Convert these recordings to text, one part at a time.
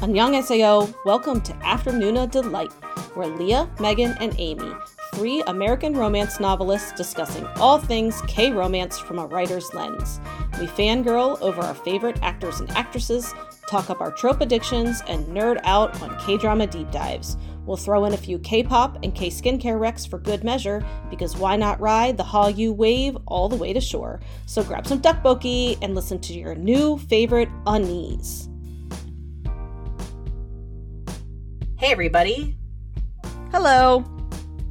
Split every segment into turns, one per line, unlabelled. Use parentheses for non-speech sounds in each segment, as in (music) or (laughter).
Annyeonghaseyo, welcome to Afternoona Delight, where Leah, Megan, and Amy, three American romance novelists discussing all things K romance from a writer's lens. We fangirl over our favorite actors and actresses, talk up our trope addictions, and nerd out on K drama deep dives. We'll throw in a few K pop and K skincare recs for good measure, because why not ride the Hallyu wave all the way to shore? So grab some tteokbokki and listen to your new favorite unnies.
Hey, everybody.
Hello.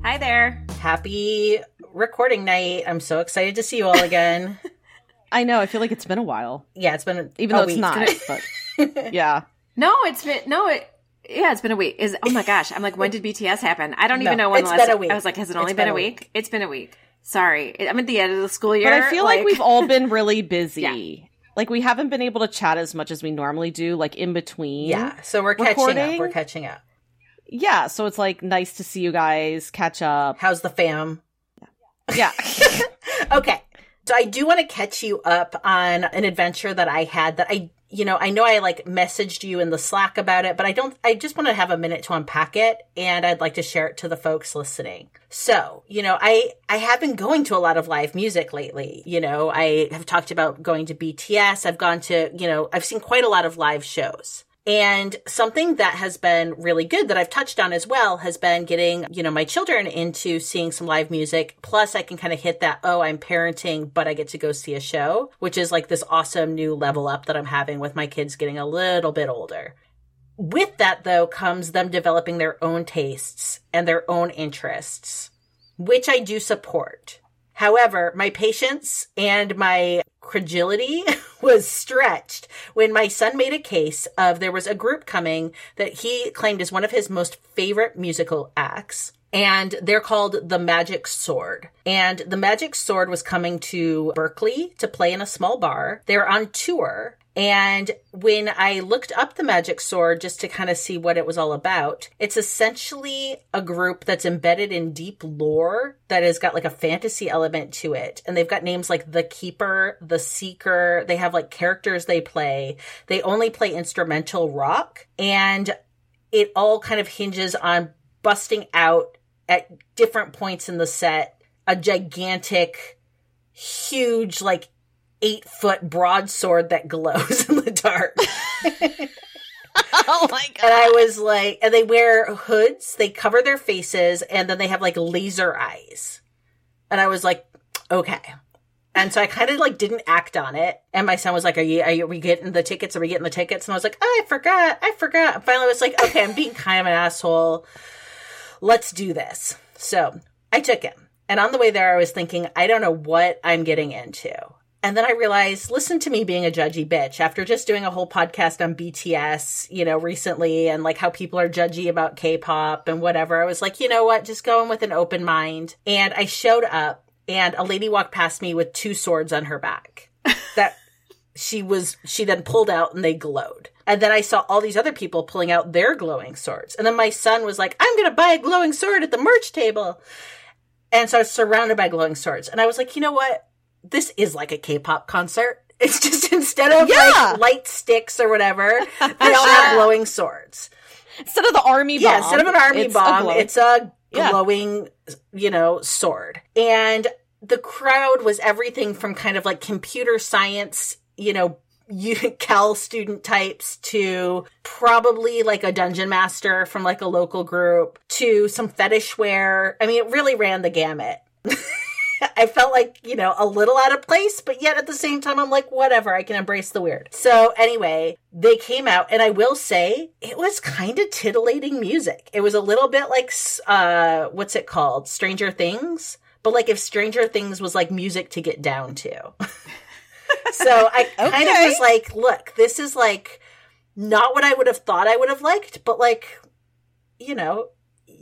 Hi there.
Happy recording night. I'm so excited to see you all again. (laughs)
I know. I feel like it's been a while.
yeah, it's been
Even though it's not. (laughs) but yeah.
No, it's been no, it yeah, it's been a week. Is oh my gosh, I'm like, when did BTS happen? I don't even know when
it's
last.
been a week.
I was like, has it only been,
been
a week?
week.
It's been a week. Sorry, I'm at the end of the school year.
But I feel like, we've all been really busy.
Yeah.
Like we haven't been able to chat as much as we normally do, like in between.
Yeah, so we're catching up. We're catching up.
Yeah. So it's like nice to see you guys catch up.
How's the fam?
Yeah. (laughs) (laughs)
Okay. So I do want to catch you up on an adventure that I had that I, you know, I know I like messaged you in the Slack about it, but I don't, I just want to have a minute to unpack it and I'd like to share it to the folks listening. So, you know, I, I have been going to a lot of live music lately. You know, I have talked about going to BTS. I've gone to, you know, I've seen quite a lot of live shows. And something that has been really good that I've touched on as well has been getting, you know, my children into seeing some live music. Plus I can kind of hit that, oh, I'm parenting, but I get to go see a show, which is like this awesome new level up that I'm having with my kids getting a little bit older. With that though comes them developing their own tastes and their own interests, which I do support. However, my patience and my credulity (laughs) was stretched when my son made a case of there was a group coming that he claimed is one of his most favorite musical acts. And they're called the Magic Sword. And the Magic Sword was coming to Berkeley to play in a small bar. They're on tour. And when I looked up the Magic Sword just to kind of see what it was all about, it's essentially a group that's embedded in deep lore that has got like a fantasy element to it. And they've got names like the Keeper, the Seeker. They have like characters they play. They only play instrumental rock. And it all kind of hinges on busting out at different points in the set a gigantic, huge, like eight foot broadsword that glows (laughs) in the dark. (laughs)
oh my
And I was like, and they wear hoods, they cover their faces, and then they have like laser eyes. And I was like, okay. And so I kind of like didn't act on it. And my son was like, are you, are, you, are we getting the tickets? Are we getting the tickets? And I was like, oh, I forgot. I forgot. And finally I was like, okay, I'm being kind of an asshole. Let's do this. So I took him. And on the way there, I was thinking, I don't know what I'm getting into. And then I realized, listen to me being a judgy bitch after just doing a whole podcast on BTS, you know, recently and like how people are judgy about K-pop and whatever. I was like, you know what? Just go in with an open mind. And I showed up and a lady walked past me with two swords on her back (laughs) that she was, she then pulled out and they glowed. And then I saw all these other people pulling out their glowing swords. And then my son was like, I'm going to buy a glowing sword at the merch table. And so I was surrounded by glowing swords. And I was like, you know what? This is like a K-pop concert. (laughs) It's just instead of
Yeah.
like light sticks or whatever, (laughs) they all have glowing swords.
Instead of the army bomb.
Yeah, instead of an army
it's a
bomb,
glow-
it's a
Yeah.
glowing, you know, sword. And the crowd was everything from kind of like computer science, you know, (laughs) you Cal student types to probably like a dungeon master from like a local group to some fetish wear. I mean, it really ran the gamut. (laughs) I felt like, you know, a little out of place, but yet at the same time, I'm like, whatever, I can embrace the weird. So anyway, they came out and I will say it was kind of titillating music. It was a little bit like, uh, what's it called? Stranger Things. But like if Stranger Things was like music to get down to. (laughs) so I (laughs) kind of was like, look, this is like not what I would have thought I would have liked, but like, you know,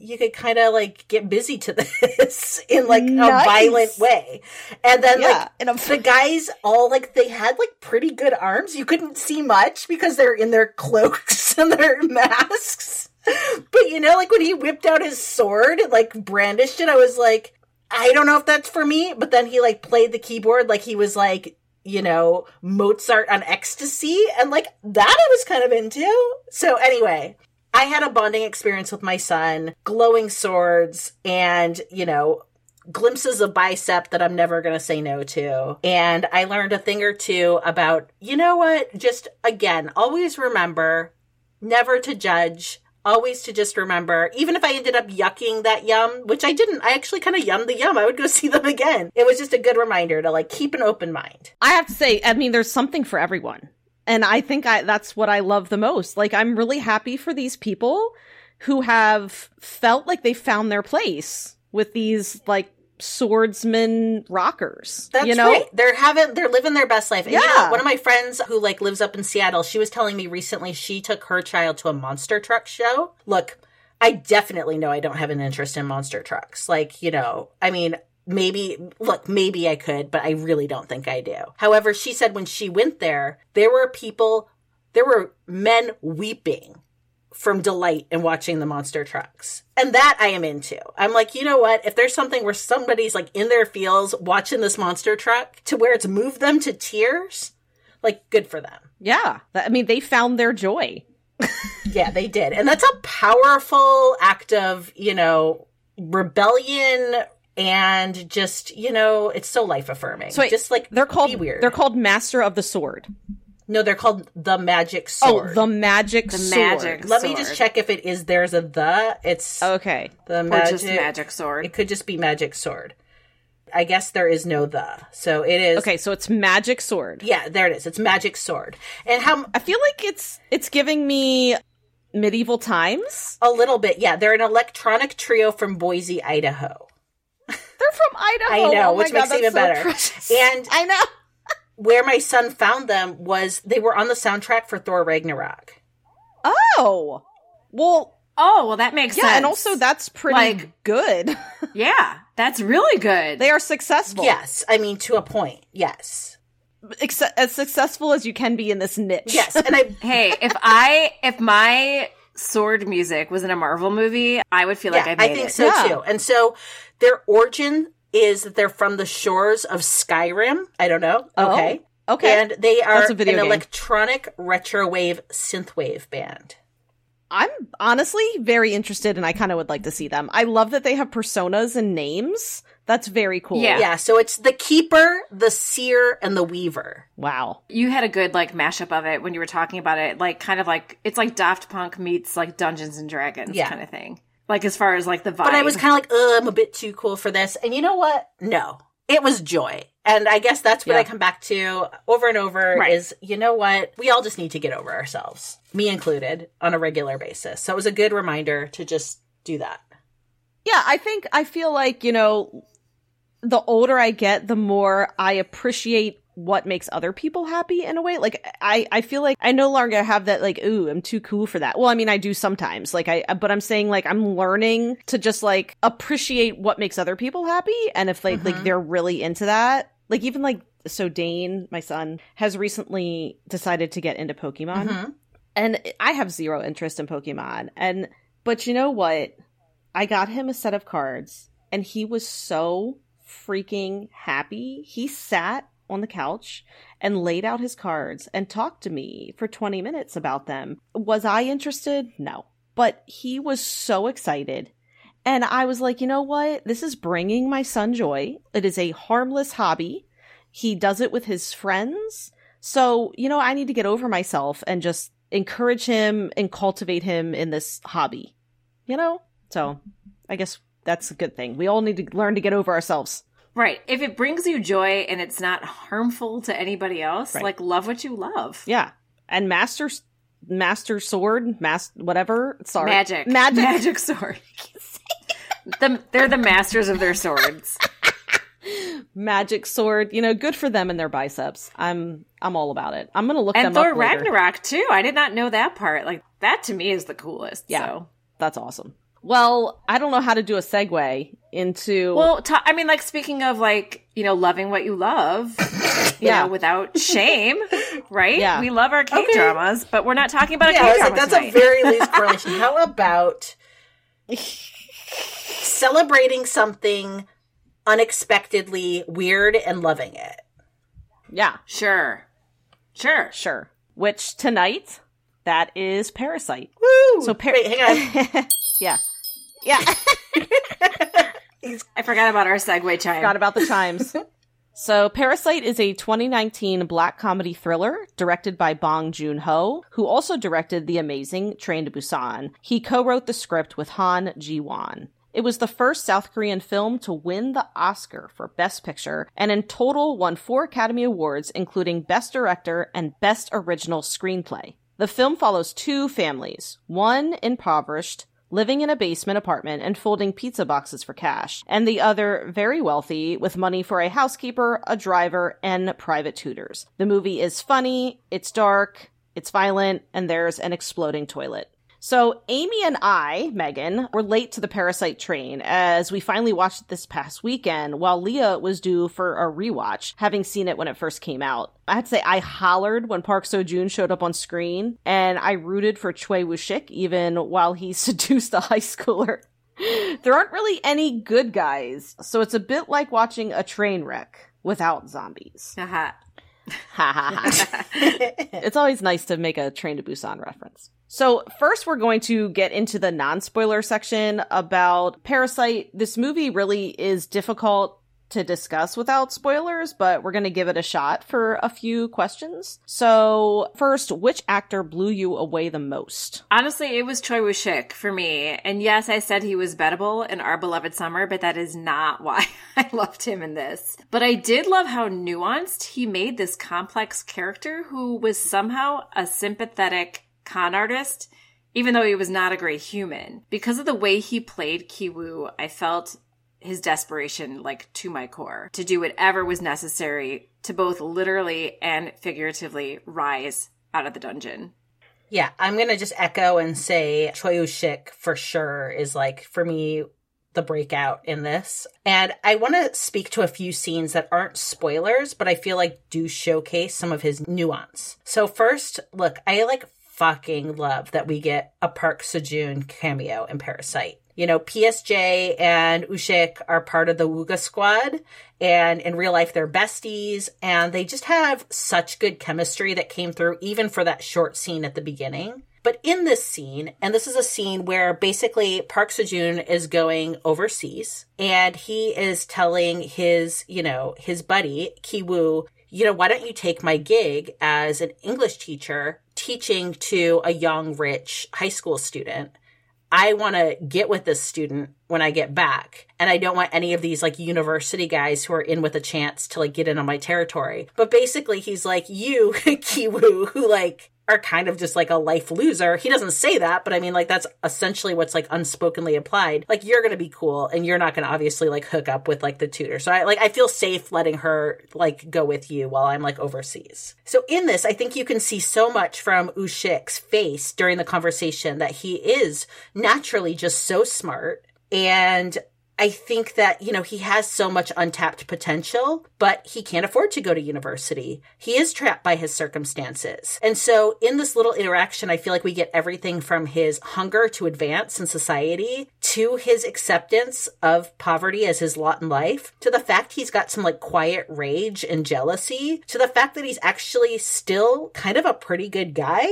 you could kind of like get busy to (laughs) this in like
Nice.
a violent way. And then
Yeah,
like
in a-
the guys all like they had like pretty good arms. You couldn't see much because they're in their (laughs) cloaks and their masks. But you know, like when he whipped out his sword and like brandished it, I was like, I don't know if that's for me. But then he like played the keyboard like he was like you know, Mozart on ecstasy. And like that I was kind of into. So anyway, I had a bonding experience with my son, glowing swords and, you know, glimpses of bicep that I'm never going to say no to. And I learned a thing or two about, you know what? Just again, always remember never to judge. Always to just remember, even if I ended up yucking that yum, which I didn't, I actually kind of yummed the yum. I would go (laughs) see them again. It was just a good reminder to like keep an open mind.
I have to say, I mean, there's something for everyone. And I think I, that's what I love the most. Like, I'm really happy for these people who have felt like they found their place with these, like, swordsman rockers.
That's
you know?
right. They're having they're living their best life. And you know,
Yeah.
one of my friends who like lives up in Seattle, she was telling me recently she took her child to a monster truck show. Look, I definitely know I don't have an interest in monster trucks. Like, you know, I mean, maybe look, maybe I could, but I really don't think I do. However, she said when she went there, there were people there were men weeping from delight in watching the monster trucks. And that I am into. I'm like, you know what? If there's something where somebody's like in their feels watching this monster truck to where it's moved them to tears, like good for them.
Yeah. I mean, they found their joy. (laughs)
Yeah, they did. And that's a powerful act of, you know, rebellion and just, you know, it's so life affirming.
So
just like
They're called,
be weird.
they're called Master of the Sword.
no, they're called the magic oh, sword.
Oh, the magic
The
sword.
magic
Let me just check if it is there's a the. It's
Okay.
the
Or
magic
just magic sword.
It could just be magic sword. I guess there is no the. So it is
Okay, so it's magic sword.
Yeah, there it is. It's magic sword. And how
I feel like it's it's giving me medieval times.
a little bit, yeah, they're an electronic trio from Boise, Idaho.
They're from Idaho.
I know,
Oh my
which
God,
makes it even
so
better.
precious.
And-
I know. (laughs)
Where my son found them was they were on the soundtrack for Thor Ragnarok.
Oh. Well,
Oh, well, that makes
yeah,
sense.
and also that's pretty
Like-
good. (laughs)
yeah, that's really good.
they are successful.
Yes, I mean to a point. Yes.
Ex- as successful as you can be in this niche.
Yes, and I (laughs)
hey, if I if my sword music was in a Marvel movie, I would feel like
yeah,
I made
I think
it.
so
Yeah.
too. And so their origin is that they're from the shores of Skyrim. I don't know.
Oh,
Okay.
okay.
And they are
That's a video
an
game.
electronic retrowave synthwave band.
I'm honestly very interested and I kind of would like to see them. I love that they have personas and names. That's very cool.
Yeah.
Yeah, so it's the keeper, the seer, and the weaver.
Wow.
You had a good like mashup of it when you were talking about it, like kind of like it's like Daft Punk meets like Dungeons and Dragons
Yeah.
kind of thing. Like as far as like the vibe.
But I was kind of like, Ugh, I'm a bit too cool for this. And you know what? No, it was joy. And I guess that's what
Yeah.
I come back to over and over
Right.
is, you know what? We all just need to get over ourselves, me included, on a regular basis. So it was a good reminder to just do that.
Yeah, I think I feel like, you know, the older I get, the more I appreciate what makes other people happy in a way. Like I, I feel like I no longer have that like, ooh, I'm too cool for that. Well, I mean, I do sometimes. Like I, but I'm saying like I'm learning to just like appreciate what makes other people happy, and if like like
Mhm.
they're really into that, like even like so Dane, my son, has recently decided to get into Pokemon
Mhm.
and I have zero interest in Pokemon. And but you know what? I got him a set of cards and he was so freaking happy. He sat on the couch and laid out his cards and talked to me for 20 minutes about them. Was I interested? No. But he was so excited. And I was like, you know what? This is bringing my son joy. It is a harmless hobby. He does it with his friends. So, you know, I need to get over myself and just encourage him and cultivate him in this hobby. You know? So, I guess that's a good thing. We all need to learn to get over ourselves.
right. If it brings you joy and it's not harmful to anybody else,
Right.
like love what you love.
Yeah. And master master sword, mas whatever. Sorry.
Magic.
Magic.
Magic sword. (laughs) the, they're the masters of their swords. (laughs)
Magic sword. You know, good for them and their biceps. I'm I'm all about it. I'm going to look
and
them
Thor
up later.
Ragnarok too. I did not know that part. Like that to me is the coolest.
Yeah.
So.
That's awesome. Well, I don't know how to do a segue into
Well, ta- I mean, like speaking of like you know loving what you love, you
Yeah.
know, without shame, (laughs) right?
Yeah.
we love our K dramas, but we're not talking about a
Yeah,
K
I was
drama
like, that's
tonight.
a very loose (laughs) correlation. How about celebrating something unexpectedly weird and loving it?
Yeah,
Sure. Sure.
sure. Which tonight, that is Parasite.
Woo!
So par-
Wait, hang on. (laughs)
yeah. Yeah. (laughs)
I forgot about our segue chime.
Forgot about the chimes. (laughs) So, Parasite is a 2019 black comedy thriller directed by Bong Joon Ho, who also directed the amazing Train to Busan. He co wrote the script with Han Ji Won. It was the first South Korean film to win the Oscar for Best Picture, and in total won four Academy Awards, including Best Director and Best Original Screenplay. The film follows two families, one impoverished, living in a basement apartment and folding pizza boxes for cash, and the other very wealthy with money for a housekeeper, a driver, and private tutors. The movie is funny, it's dark, it's violent, and there's an exploding toilet. So, Amy and I, Megan, were late to the Parasite train as we finally watched it this past weekend while Leah was due for a rewatch, having seen it when it first came out. I had to say, I hollered when Park Seo Joon showed up on screen, and I rooted for Choi Woo Shik even while he (laughs) seduced a high schooler. there aren't really any good guys, so it's a bit like watching a train wreck without zombies.
Haha.
Ha ha ha. (laughs) it's always nice to make a Train to Busan reference. So, first, we're going to get into the non spoiler section about Parasite. This movie really is difficult to discuss without spoilers, but we're going to give it a shot for a few questions. So, first, which actor blew you away the most?
Honestly, it was Choi Woo Shik for me. And yes, I said he was bettable in Our Beloved Summer, but that is not (laughs) why I loved him in this. But I did love how nuanced he made this complex character who was somehow a sympathetic con artist, even though he was not a great human. Because of the way he played Kiwoo, I felt his desperation like to my core to do whatever was necessary to both literally and figuratively rise out of the dungeon.
Yeah, I'm gonna just echo and say Woo for sure is like for me the breakout in this. And I want to speak to a few scenes that aren't spoilers, but I feel like do showcase some of his nuance. So first, look, I like fucking love that we get a Park Seo Joon cameo in Parasite. You know, PSJ and Woo Shik are part of the Wooga squad, and in real life they're besties, and they just have such good chemistry that came through even for that short scene at the beginning. But in this scene, and this is a scene where basically Park Seo Joon is going overseas and he is telling his, you know, his buddy, Kiwoo, you know, why don't you take my gig as an English teacher teaching to a young, rich high school student? I want to get with this student when I get back. And I don't want any of these like university guys who are in with a chance to like get in on my territory. But basically, he's like, you, (laughs) Kiwoo, who like are kind of just like a life loser. He doesn't say that, but I mean, like, that's essentially what's like unspokenly applied. Like, you're to be cool and you're not to obviously like hook up with like the tutor. So I like, I feel safe letting her like go with you while I'm like overseas. So in this, I think you can see so much from Woo Shik's face during the conversation that he is naturally just so smart and I think that, you know, he has so much untapped potential, but he can't afford to go to university. He is trapped by his circumstances. And so in this little interaction, I feel like we get everything from his hunger to advance in society to his acceptance of poverty as his lot in life to the fact he's got some like quiet rage and jealousy to the fact that he's actually still kind of a pretty good guy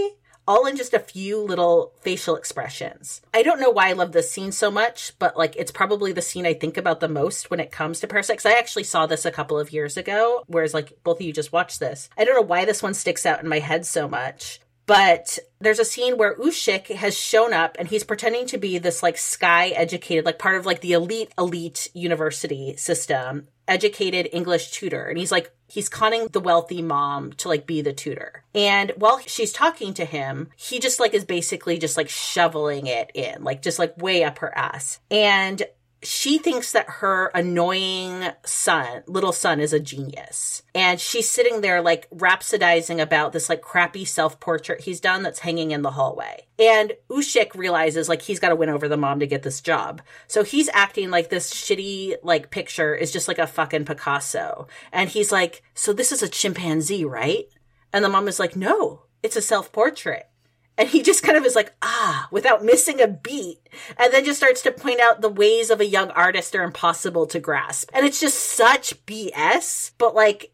all in just a few little facial expressions. I don't know why I love this scene so much, but like it's probably the scene I think about the most when it comes to Parasite. I actually saw this a couple of years ago, whereas like both of you just watched this. I don't know why this one sticks out in my head so much. But there's a scene where Woo Shik has shown up and he's pretending to be this like sky educated, like part of like the elite, elite university system, educated English tutor. And he's like, he's conning the wealthy mom to like be the tutor. And while she's talking to him, he just like is basically just like shoveling it in, like just like way up her ass. And she thinks that her annoying son, little son, is a genius. And she's sitting there like rhapsodizing about this like crappy self portrait he's done that's hanging in the hallway. And Woo Shik realizes like he's got to win over the mom to get this job. So he's acting like this shitty like picture is just like a fucking Picasso. And he's like, so this is a chimpanzee, right? And the mom is like, no, it's a self portrait. And he just kind of is like, ah, without missing a beat. And then just starts to point out the ways of a young artist are impossible to grasp. And it's just such BS, but like,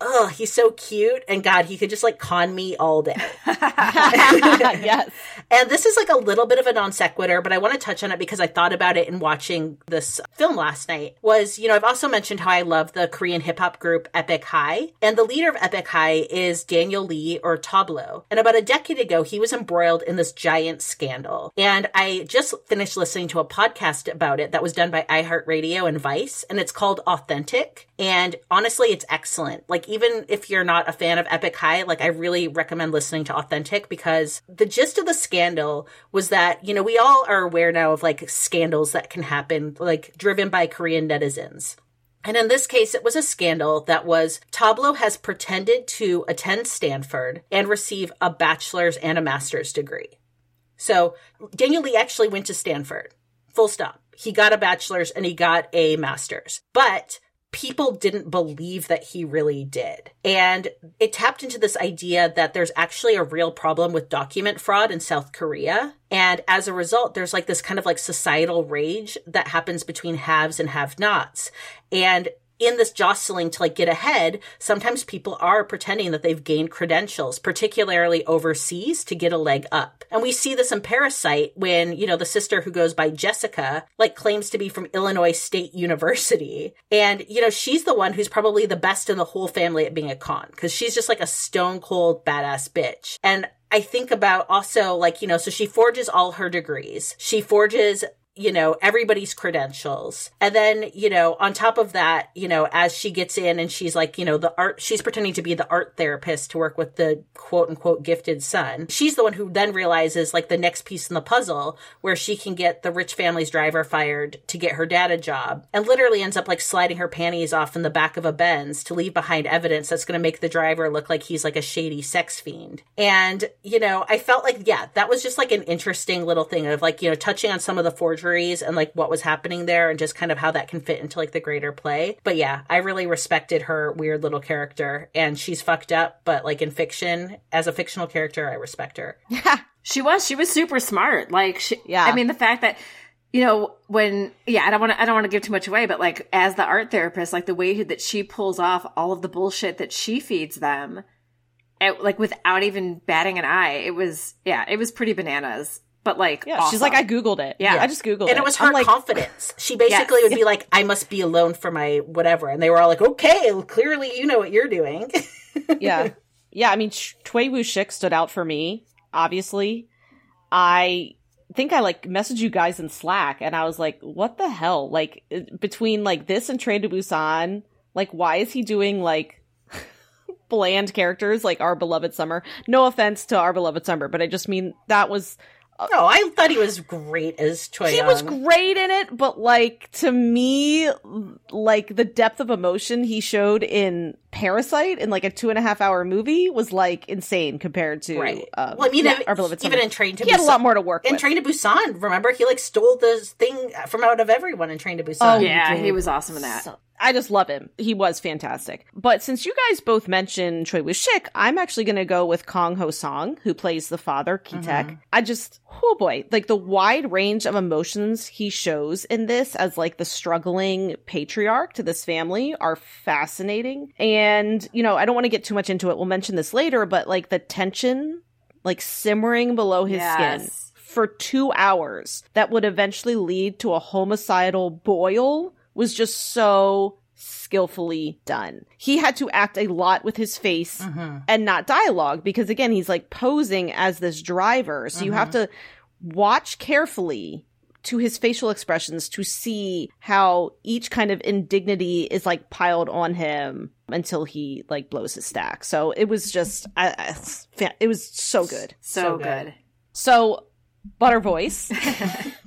oh, he's so cute. And God, he could just like con me all day. (laughs) (laughs)
yes.
And this is like a little bit of a non sequitur, but I want to touch on it because I thought about it in watching this film last night. Was, you know, I've also mentioned how I love the Korean hip hop group Epic High. And the leader of Epic High is Daniel Lee or Tablo. And about a decade ago, he was embroiled in this giant scandal. And I just finished listening to a podcast about it that was done by iHeartRadio and Vice, and it's called Authentic. And honestly, it's excellent. Like, even if you're not a fan of Epic High, like, I really recommend listening to Authentic because the gist of the scandal was that, you know, we all are aware now of like scandals that can happen, like driven by Korean netizens. And in this case, it was a scandal that was Tablo has pretended to attend Stanford and receive a bachelor's and a master's degree. So Daniel Lee actually went to Stanford. Full stop. He got a bachelor's and he got a master's. But people didn't believe that he really did. And it tapped into this idea that there's actually a real problem with document fraud in South Korea. And as a result, there's like this kind of like societal rage that happens between haves and have nots. And in this jostling to like get ahead, sometimes people are pretending that they've gained credentials, particularly overseas to get a leg up. And we see this in Parasite when, you know, the sister who goes by Jessica, like claims to be from Illinois State University. And, you know, she's the one who's probably the best in the whole family at being a con because she's just like a stone cold badass bitch. And I think about also like, you know, so she forges all her degrees. She forges you know, everybody's credentials. And then, you know, on top of that, you know, as she gets in and she's like, you know, the art, she's pretending to be the art therapist to work with the quote unquote gifted son. She's the one who then realizes like the next piece in the puzzle where she can get the rich family's driver fired to get her dad a job and literally ends up like sliding her panties off in the back of a Benz to leave behind evidence that's going to make the driver look like he's like a shady sex fiend. And, you know, I felt like, yeah, that was just like an interesting little thing of like, you know, touching on some of the forgery and like what was happening there and just kind of how that can fit into like the greater play. But yeah, I really respected her weird little character and she's fucked up, but like in fiction, as a fictional character, I respect her. (laughs) Yeah.
She was, she was super smart. Like, she,
Yeah.
I mean, the fact that, you know, when, yeah, I don't want to, I don't want to give too much away, but like, as the art therapist, like the way that she pulls off all of the bullshit that she feeds them, it, like without even batting an eye, it was, yeah, it was pretty bananas. But like,
Yeah. She's like, I Googled it.
Yeah.
I just Googled it.
And it was her
like,
confidence. She basically
Yes.
would be like, I must be alone for my whatever. And they were all like, okay, clearly you know what you're doing. (laughs)
yeah. Yeah, I mean, Ch- Choi Woo Shik stood out for me, obviously. I think I like messaged you guys in Slack and I was like, what the hell? Like, uh, between like this and Train to Busan, like, why is he doing like (laughs) bland characters like Our Beloved Summer? No offense to Our Beloved Summer, but I just mean that was
no, I thought he was great as Choi
he was great in it, but like to me, like the depth of emotion he showed in Parasite in like a two and a half hour movie was like insane compared to
Right.
um,
well, I mean,
yeah,
even,
Our Beloved
even
Summer.
in Train to Busan,
he had a lot more to work
In
with.
Train to Busan, remember he like stole this thing from out of everyone in Train to Busan.
Oh,
yeah, he was awesome in that.
So- I just love him. He was fantastic. But since you guys both mentioned Choi Woo Shik, I'm actually going to go with Kong Ho Song, who plays the father, Kitek.
Mm-hmm.
I just, oh boy, like the wide range of emotions he shows in this as like the struggling patriarch to this family are fascinating. And, you know, I don't want to get too much into it. We'll mention this later, but like the tension, like simmering below his skin for two hours that would eventually lead to a homicidal boil was just so skillfully done. He had to act a lot with his face
Mm-hmm.
and not dialogue because again, he's like posing as this driver. So you have to watch carefully to his facial expressions to see how each kind of indignity is like piled on him until he like blows his stack. So it was just, I, I, it was so good.
So,
So
good.
good.
So, Butter Voice,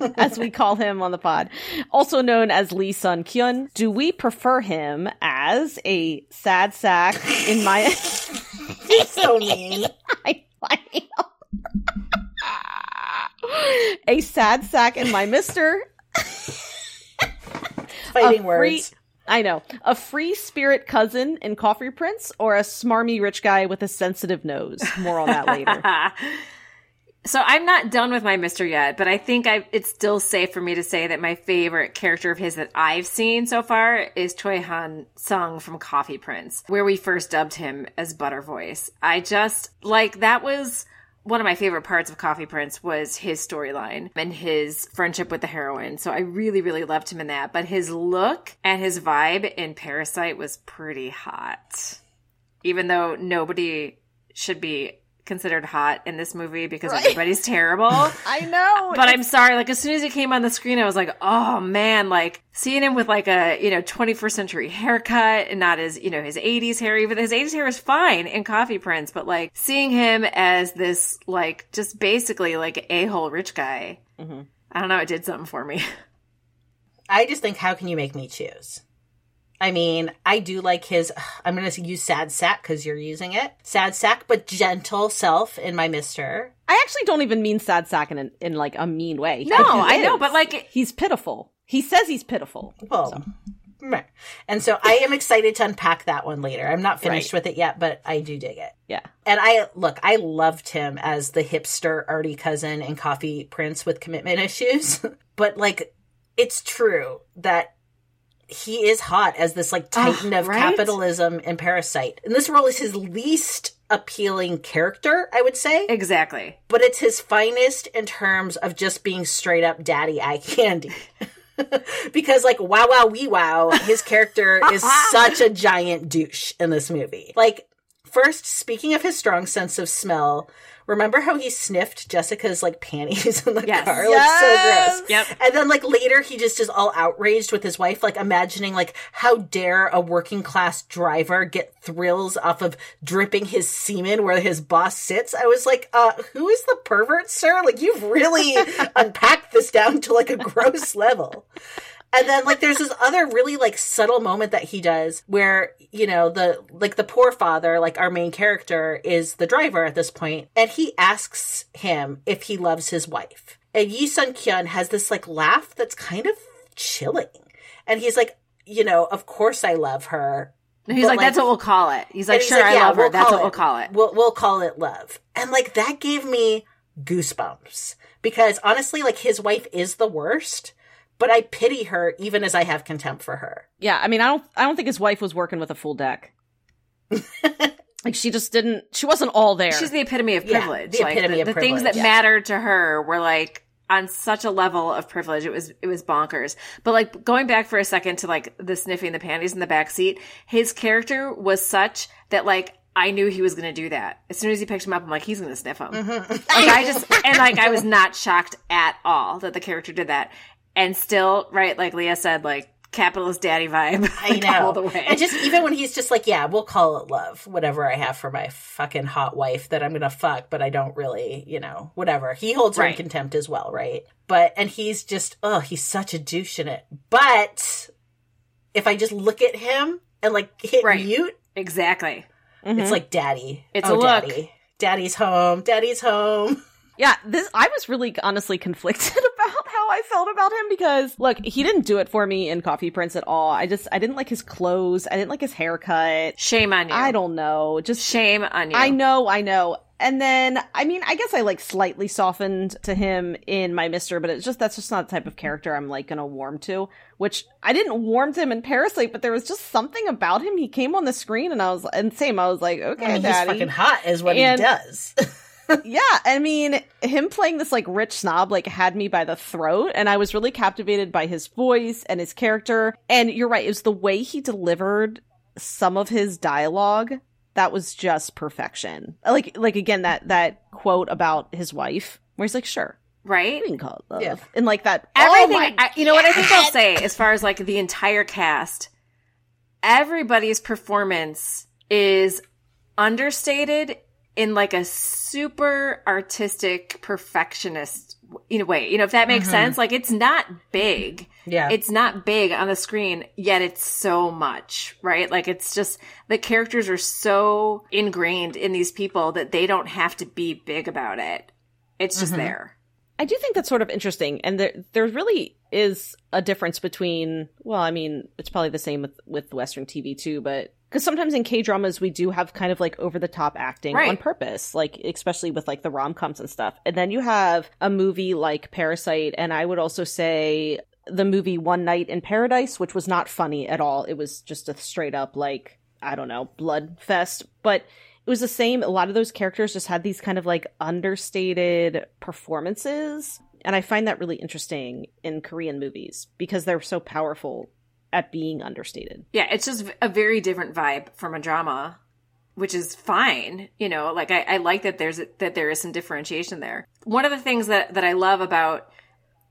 (laughs) as we call him on the pod, also known as Lee Sun Kyun, do we prefer him as a sad sack in my. (laughs)
He's so (laughs) mean.
I, I a sad sack in my mister.
Fighting
free-
words.
I know. A free spirit cousin in Coffee Prince or a smarmy rich guy with a sensitive nose. More on that later.
So I'm not done with my Mister yet, but I think I it's still safe for me to say that my favorite character of his that I've seen so far is Choi Han Sung from Coffee Prince, where we first dubbed him as Butter Voice. I just like that was one of my favorite parts of Coffee Prince was his storyline and his friendship with the heroine. So I really, really loved him in that. But his look and his vibe in Parasite was pretty hot. Even though nobody should be considered hot in this movie because right. everybody's terrible. (laughs)
I know.
But I'm sorry, like as soon as he came on the screen, I was like, oh man, like seeing him with like a, you know, 21st century haircut and not his, you know, his 80s hair, even his 80s hair is fine in Coffee Prince, but like seeing him as this, like, just basically like a hole rich guy, mm-hmm. I don't know, it did something for me. (laughs)
I just think, how can you make me choose? I mean, I do like his, I'm going to use sad sack because you're using it. Sad sack, but gentle self in my mister.
I actually don't even mean sad sack in, in like a mean way.
No, I know, but like.
He's pitiful. He says he's pitiful.
Well, so. And so I am excited to unpack that one later. I'm not finished right. with it yet, but I do dig it.
Yeah.
And I look, I loved him as the hipster arty cousin and coffee prince with commitment (laughs) issues. but like, it's true that he is hot as this like titan of right? capitalism and parasite. And this role is his least appealing character, I would say.
Exactly.
But it's his finest in terms of just being straight up daddy eye candy. (laughs) because like wow wow wee wow, his character (laughs) is such a giant douche in this movie. Like first, speaking of his strong sense of smell, Remember how he sniffed Jessica's like panties (laughs) in the yes. car?
Yes.
Like so gross. Yep. And then like later he just is all outraged with his wife, like imagining like how dare a working class driver get thrills off of dripping his semen where his boss sits. I was like, uh, who is the pervert, sir? Like you've really (laughs) unpacked this down to like a gross level. And then like there's this other really like subtle moment that he does where, you know, the like the poor father, like our main character is the driver at this point, and he asks him if he loves his wife. And Yi Sun Kyun has this like laugh that's kind of chilling. And he's like, you know, of course I love her.
He's like, like, that's what we'll call it. He's like, he's sure, like, yeah, I love we'll her. That's what it, we'll call it.
We'll, we'll call it love. And like, that gave me goosebumps because honestly, like, his wife is the worst but I pity her even as I have contempt for her.
Yeah, I mean, I don't, I don't think his wife was working with a full deck. (laughs) like she just didn't. She wasn't all there.
She's the epitome of privilege. Yeah, the epitome like, the, of the things that yeah. mattered to her were like on such a level of privilege. It was it was bonkers. But like going back for a second to like the sniffing the panties in the back seat, his character was such that like I knew he was going to do that. As soon as he picked him up, I'm like, he's going to sniff him. Mm-hmm. Like I (laughs) just and like I was not shocked at all that the character did that and still, right, like Leah said, like capitalist daddy vibe. (laughs) I know. All the way.
And just even when he's just like, yeah, we'll call it love, whatever I have for my fucking hot wife that I'm gonna fuck, but I don't really, you know, whatever. He holds her right. in contempt as well, right? But and he's just, oh, he's such a douche in it. But if I just look at him and like hit right. mute,
exactly,
mm-hmm. it's like daddy.
It's oh, a look.
Daddy. Daddy's home. Daddy's home. (laughs)
Yeah, this I was really honestly conflicted (laughs) about how I felt about him because look, he didn't do it for me in Coffee Prince at all. I just I didn't like his clothes. I didn't like his haircut.
Shame on you.
I don't know. Just
shame on you.
I know, I know. And then, I mean, I guess I like slightly softened to him in my Mister, but it's just that's just not the type of character I'm like gonna warm to. Which I didn't warm to him in Parasite, but there was just something about him. He came on the screen, and I was and same. I was like, okay, I mean, daddy.
he's fucking hot, is what and, he does. (laughs)
yeah, I mean, him playing this like rich snob like had me by the throat, and I was really captivated by his voice and his character. And you're right, it was the way he delivered some of his dialogue that was just perfection. Like, like again, that that quote about his wife, where he's like, "Sure,
right?
We can call it love," yeah. and like that.
Oh Everything, oh I, you know what I think I'll say as far as like the entire cast, everybody's performance is understated in like a super artistic perfectionist in a way you know if that makes mm-hmm. sense like it's not big
yeah
it's not big on the screen yet it's so much right like it's just the characters are so ingrained in these people that they don't have to be big about it it's just mm-hmm. there
I do think that's sort of interesting, and there there really is a difference between. Well, I mean, it's probably the same with with Western TV too, but because sometimes in K dramas we do have kind of like over the top acting
Right.
on purpose, like especially with like the rom coms and stuff. And then you have a movie like Parasite, and I would also say the movie One Night in Paradise, which was not funny at all. It was just a straight up like I don't know blood fest, but it was the same. A lot of those characters just had these kind of like understated performances. And I find that really interesting in Korean movies because they're so powerful at being understated.
Yeah, it's just a very different vibe from a drama, which is fine. You know, like I, I like that there's that there is some differentiation there. One of the things that that I love about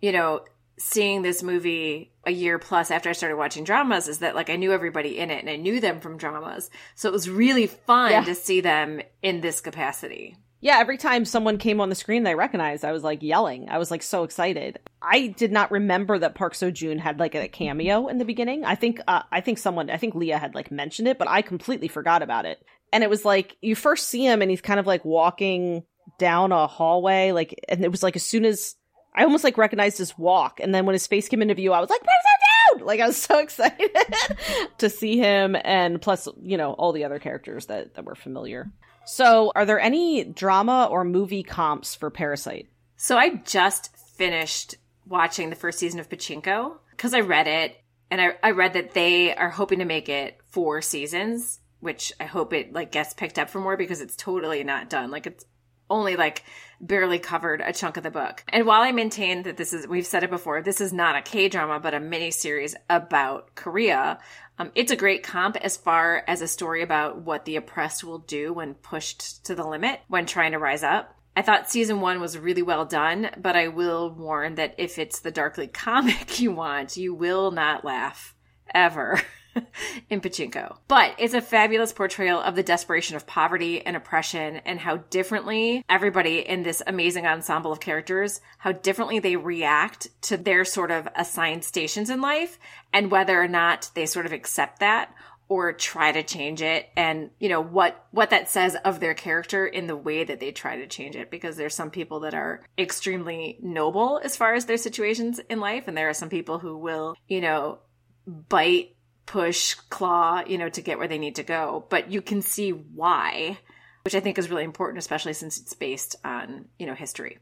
you know seeing this movie a year plus after I started watching dramas is that like I knew everybody in it and I knew them from dramas, so it was really fun
Yeah.
to see them in this capacity.
Yeah, every time someone came on the screen they recognized, I was like yelling. I was like so excited. I did not remember that Park Seo Joon had like a cameo in the beginning. I think uh, I think someone I think Leah had like mentioned it, but I completely forgot about it. And it was like you first see him and he's kind of like walking down a hallway like and it was like as soon as I almost like recognized his walk and then when his face came into view I was like Park Seo Joon! Like I was so (laughs) excited (laughs) to see him and plus you know all the other characters that that were familiar. So, are there any drama or movie comps for Parasite?
So I just finished watching the first season of Pachinko because I read it and I, I read that they are hoping to make it four seasons, which I hope it like gets picked up for more because it's totally not done. Like it's only like barely covered a chunk of the book. And while I maintain that this is, we've said it before, this is not a K drama, but a mini series about Korea. Um, it's a great comp as far as a story about what the oppressed will do when pushed to the limit when trying to rise up. I thought season one was really well done, but I will warn that if it's the darkly comic (laughs) you want, you will not laugh ever (laughs) (laughs) in Pachinko. But it's a fabulous portrayal of the desperation of poverty and oppression and how differently everybody in this amazing ensemble of characters, how differently they react to their sort of assigned stations in life and whether or not they sort of accept that or try to change it and you know what what that says of their character in the way that they try to change it because there's some people that are extremely noble as far as their situations in life and there are some people who will you know bite push claw you know to get where they need to go but you can see why which i think is really important especially since it's based on you know history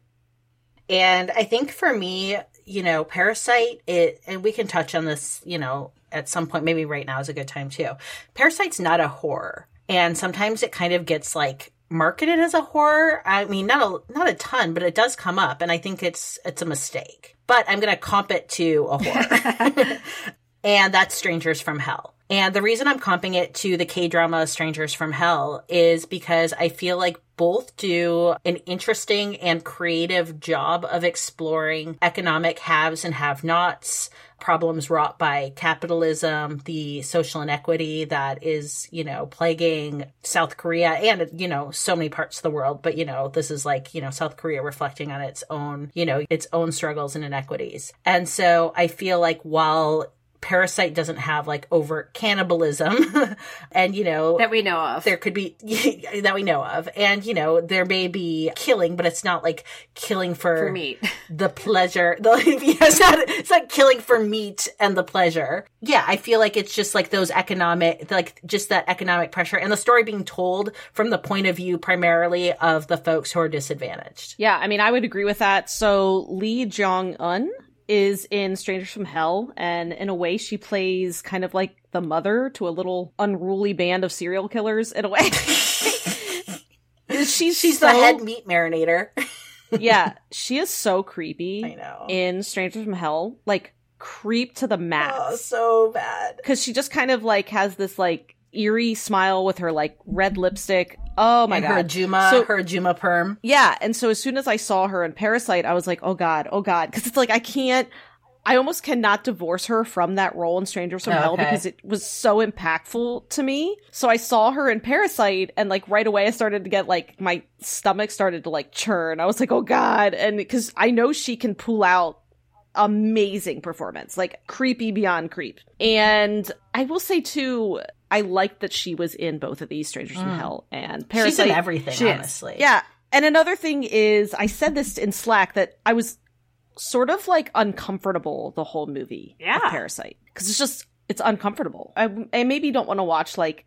And I think for me, you know, Parasite, it, and we can touch on this, you know, at some point, maybe right now is a good time too. Parasite's not a horror. And sometimes it kind of gets like marketed as a horror. I mean, not a, not a ton, but it does come up. And I think it's, it's a mistake, but I'm going to comp it to a horror. (laughs) (laughs) and that's Strangers from Hell. And the reason I'm comping it to the K drama Strangers from Hell is because I feel like both do an interesting and creative job of exploring economic haves and have nots, problems wrought by capitalism, the social inequity that is, you know, plaguing South Korea and, you know, so many parts of the world. But, you know, this is like, you know, South Korea reflecting on its own, you know, its own struggles and inequities. And so I feel like while Parasite doesn't have like overt cannibalism. (laughs) And, you know,
that we know of.
there could be (laughs) that we know of. And you know there may be killing but it's not like killing for,
for meat. (laughs)
the pleasure. The, it's not it's not killing for meat and the pleasure. Yeah i feel like it's just like those economic like just that economic pressure and the story being told from the point of view primarily of the folks who are disadvantaged.
Yeah, I mean, I would agree with that. So Lee Jung Eun is in Strangers from Hell, and in a way, she plays kind of like the mother to a little unruly band of serial killers. In a way, (laughs) she's
she's
so,
the head meat marinator (laughs)
yeah, she is so creepy.
i know
in Strangers from Hell, like creep to the
oh
max.
so bad
because she just kind of like has this like eerie smile with her like red lipstick. Oh my
and
god.
her juma
So-
her juma perm
yeah, and so as soon as I saw her in Parasite, I was like, oh god, oh god, because it's like I can't. I almost cannot divorce her from that role in Strangers from Hell because it was so impactful to me. So I saw her in Parasite and like right away I started to get like my stomach started to like churn. I was like, "Oh god." And because I know she can pull out amazing performance, like creepy beyond creep. And I will say too, I liked that she was in both of these Strangers from
Mm.
Hell and Parasite.
she's in everything
She is.
honestly
Yeah. And another thing is, I said this in Slack that I was sort of like uncomfortable the whole movie
Yeah.
Parasite because it's just it's uncomfortable. I, I maybe don't want to watch like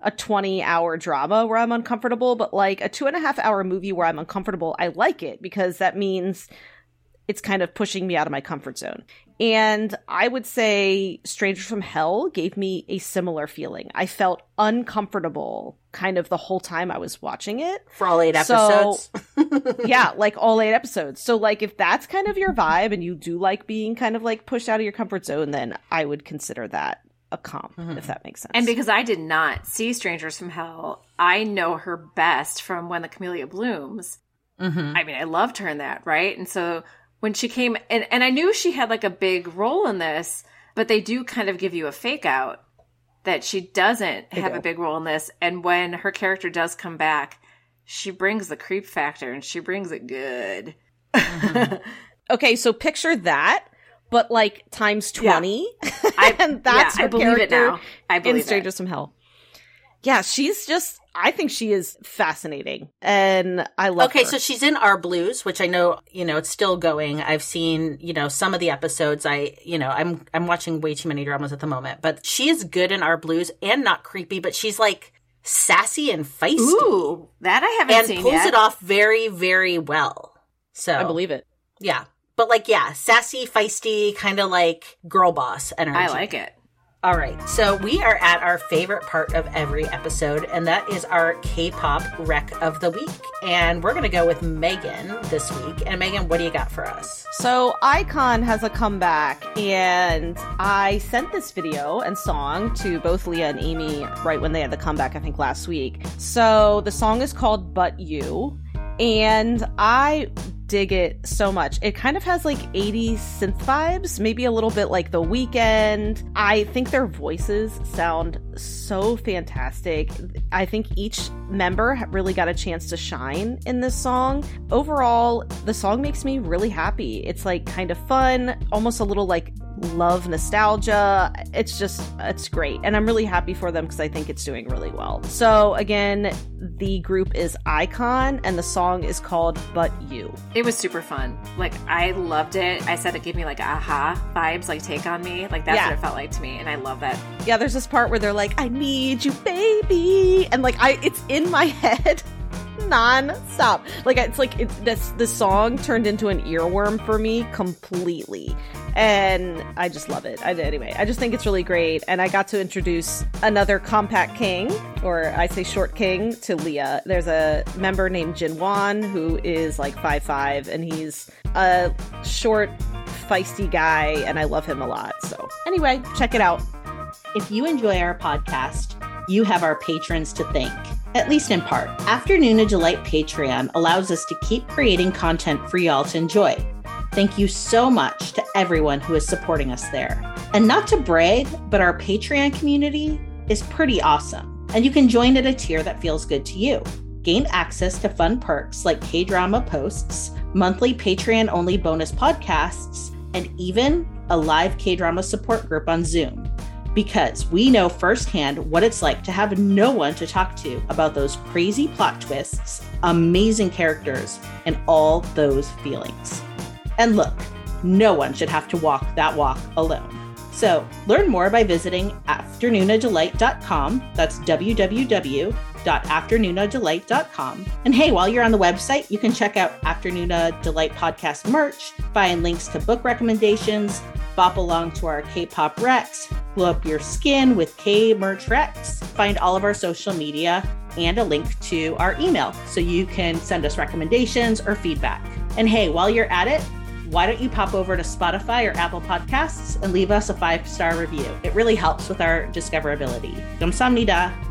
a 20 hour drama where I'm uncomfortable, but like a two and a half hour movie where I'm uncomfortable, I like it because that means it's kind of pushing me out of my comfort zone. And I would say Strangers from Hell gave me a similar feeling. I felt uncomfortable kind of the whole time I was watching it.
For all eight episodes.
So, (laughs) yeah, like all eight episodes. So like if that's kind of your vibe and you do like being kind of like pushed out of your comfort zone, then I would consider that a comp, mm-hmm. if that makes sense.
And because I did not see Strangers from Hell, I know her best from When the Camellia Blooms. Mm-hmm. I mean, I loved her in that, right? And so when she came, and, and I knew she had like a big role in this, but they do kind of give you a fake out that she doesn't have a big role in this. And when her character does come back, she brings the creep factor and she brings it good.
Mm-hmm. (laughs) okay, so picture that but like times 20. Yeah. (laughs) I, and that's yeah, her I believe it now. I believe in Strangers from Hell. Yeah, she's just I think she is fascinating and I love
Okay,
her.
so she's in Our Blues, which I know, you know, it's still going. I've seen, you know, some of the episodes. I, you know, I'm I'm watching way too many dramas at the moment, but she is good in Our Blues and not creepy, but she's like sassy and feisty.
Ooh, that I haven't seen.
and
seen
pulls
yet.
it off very very well. So
I believe it.
Yeah. But like, yeah, sassy, feisty, kind of like girl boss energy.
I like it.
All right, so we are at our favorite part of every episode, and that is our K pop rec of the week. And we're going to go with Megan this week. And Megan, what do you got for us?
So, iKON has a comeback, and I sent this video and song to both Leah and Amy right when they had the comeback, I think last week. So, the song is called But You. And I dig it so much. It kind of has like 80s synth vibes, maybe a little bit like The Weeknd. I think their voices sound so fantastic. I think each member really got a chance to shine in this song. Overall, the song makes me really happy. It's like kind of fun, almost a little like love nostalgia. It's just, it's great. And I'm really happy for them because I think it's doing really well. So, again, the group is iKON and the song is called But You.
It was super fun. Like, I loved it. I said it gave me like a-ha vibes, like take on me. Like, that's yeah. what it felt like to me. And I love that.
Yeah, there's this part where they're like, I need you, baby. And like, I, it's in my (laughs) head non-stop like it's like it's this the song turned into an earworm for me completely and I just love it. I, anyway, I just think it's really great. And I got to introduce another compact king, or I say short king, to Leah. There's a member named Jinhwan who is like five five, and he's a short, feisty guy, and I love him a lot. So anyway, check it out.
If you enjoy our podcast, you have our patrons to thank at least in part. Afternoona Delight Patreon allows us to keep creating content for y'all to enjoy. Thank you so much to everyone who is supporting us there. And not to brag, but our Patreon community is pretty awesome. And you can join at a tier that feels good to you. Gain access to fun perks like K drama posts, monthly Patreon only bonus podcasts, and even a live K drama support group on Zoom. Because we know firsthand what it's like to have no one to talk to about those crazy plot twists, amazing characters, and all those feelings. And look, no one should have to walk that walk alone. So learn more by visiting afternoonadelight.com. That's www.afternoonadelight.com. And hey, while you're on the website, you can check out Afternoona Delight podcast merch, find links to book recommendations, bop along to our K-pop Recs, glow up your skin with K merch Recs, find all of our social media and a link to our email so you can send us recommendations or feedback. And hey, while you're at it, why don't you pop over to Spotify or Apple Podcasts and leave us a five star review? It really helps with our discoverability. 감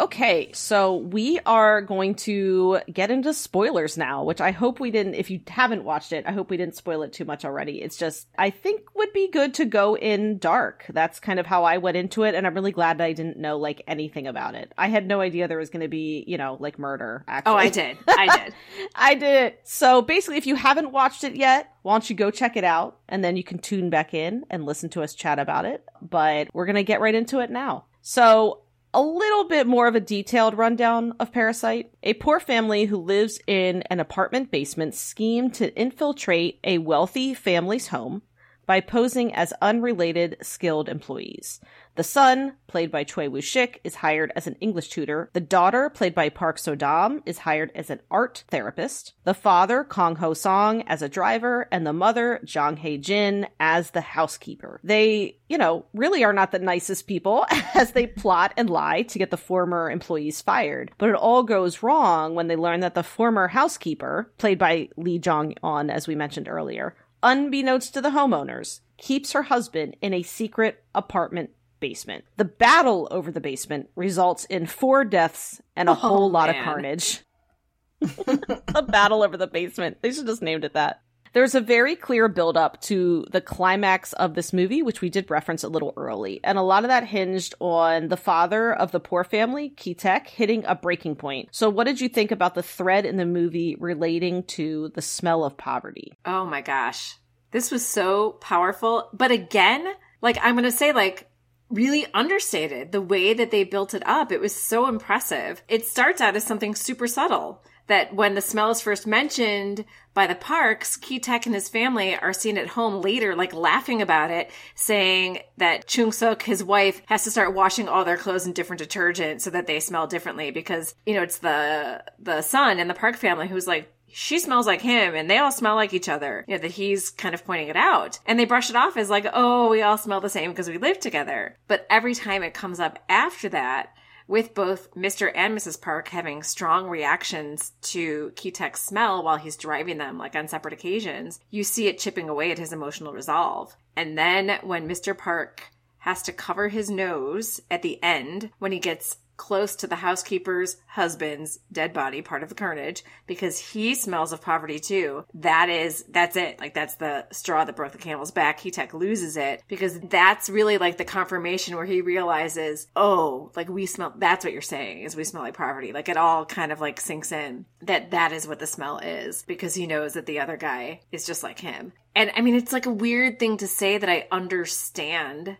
Okay, so we are going to get into spoilers now, which I hope we didn't, if you haven't watched it, I hope we didn't spoil it too much already. It's just, I think would be good to go in dark. That's kind of how I went into it, and I'm really glad that I didn't know like anything about it. I had no idea there was going to be, you know, like murder, actually.
Oh, I did. I did. (laughs)
I did. So basically, if you haven't watched it yet, why don't you go check it out and then you can tune back in and listen to us chat about it. But we're going to get right into it now. So a little bit more of a detailed rundown of Parasite. A poor family who lives in an apartment basement scheme to infiltrate a wealthy family's home by posing as unrelated skilled employees. The son, played by Choi Woo Shik, is hired as an English tutor. The daughter, played by Park So Dam, is hired as an art therapist. The father, Kang Ho Song, as a driver, and the mother, Jang Hae Jin, as the housekeeper. They, you know, really are not the nicest people (laughs) as they plot and lie to get the former employees fired. But it all goes wrong when they learn that the former housekeeper, played by Lee Jung Eun, as we mentioned earlier, unbeknownst to the homeowners, keeps her husband in a secret apartment basement. The battle over the basement results in four deaths and a
Oh,
whole lot of carnage. (laughs) the battle over the basement. They should just named it that. There's a very clear build up to the climax of this movie, which we did reference a little early. And a lot of that hinged on the father of the poor family, Kitek, hitting a breaking point. So, what did you think about the thread in the movie relating to the smell of poverty?
Oh my gosh. This was so powerful. But again, like I'm going to say like really understated the way that they built it up. It was so impressive. It starts out as something super subtle that when the smell is first mentioned by the parks, Kitek and his family are seen at home later, like laughing about it, saying that Chung Suk, his wife, has to start washing all their clothes in different detergent so that they smell differently because, you know, it's the, the son and the park family who's like, she smells like him and they all smell like each other. You know, that he's kind of pointing it out. And they brush it off as like, oh, we all smell the same because we live together. But every time it comes up after that, with both Mr. and Mrs. Park having strong reactions to Kitek's smell while he's driving them, like on separate occasions, you see it chipping away at his emotional resolve. And then when Mr. Park has to cover his nose at the end when he gets close to the housekeeper's husband's dead body, part of the carnage, because he smells of poverty too. That is, that's it. Like that's the straw that broke the camel's back. Kitek loses it because that's really like the confirmation where he realizes, oh, like we smell, that's what you're saying is we smell like poverty. Like it all kind of like sinks in that that is what the smell is because he knows that the other guy is just like him. And I mean, it's like a weird thing to say that I understand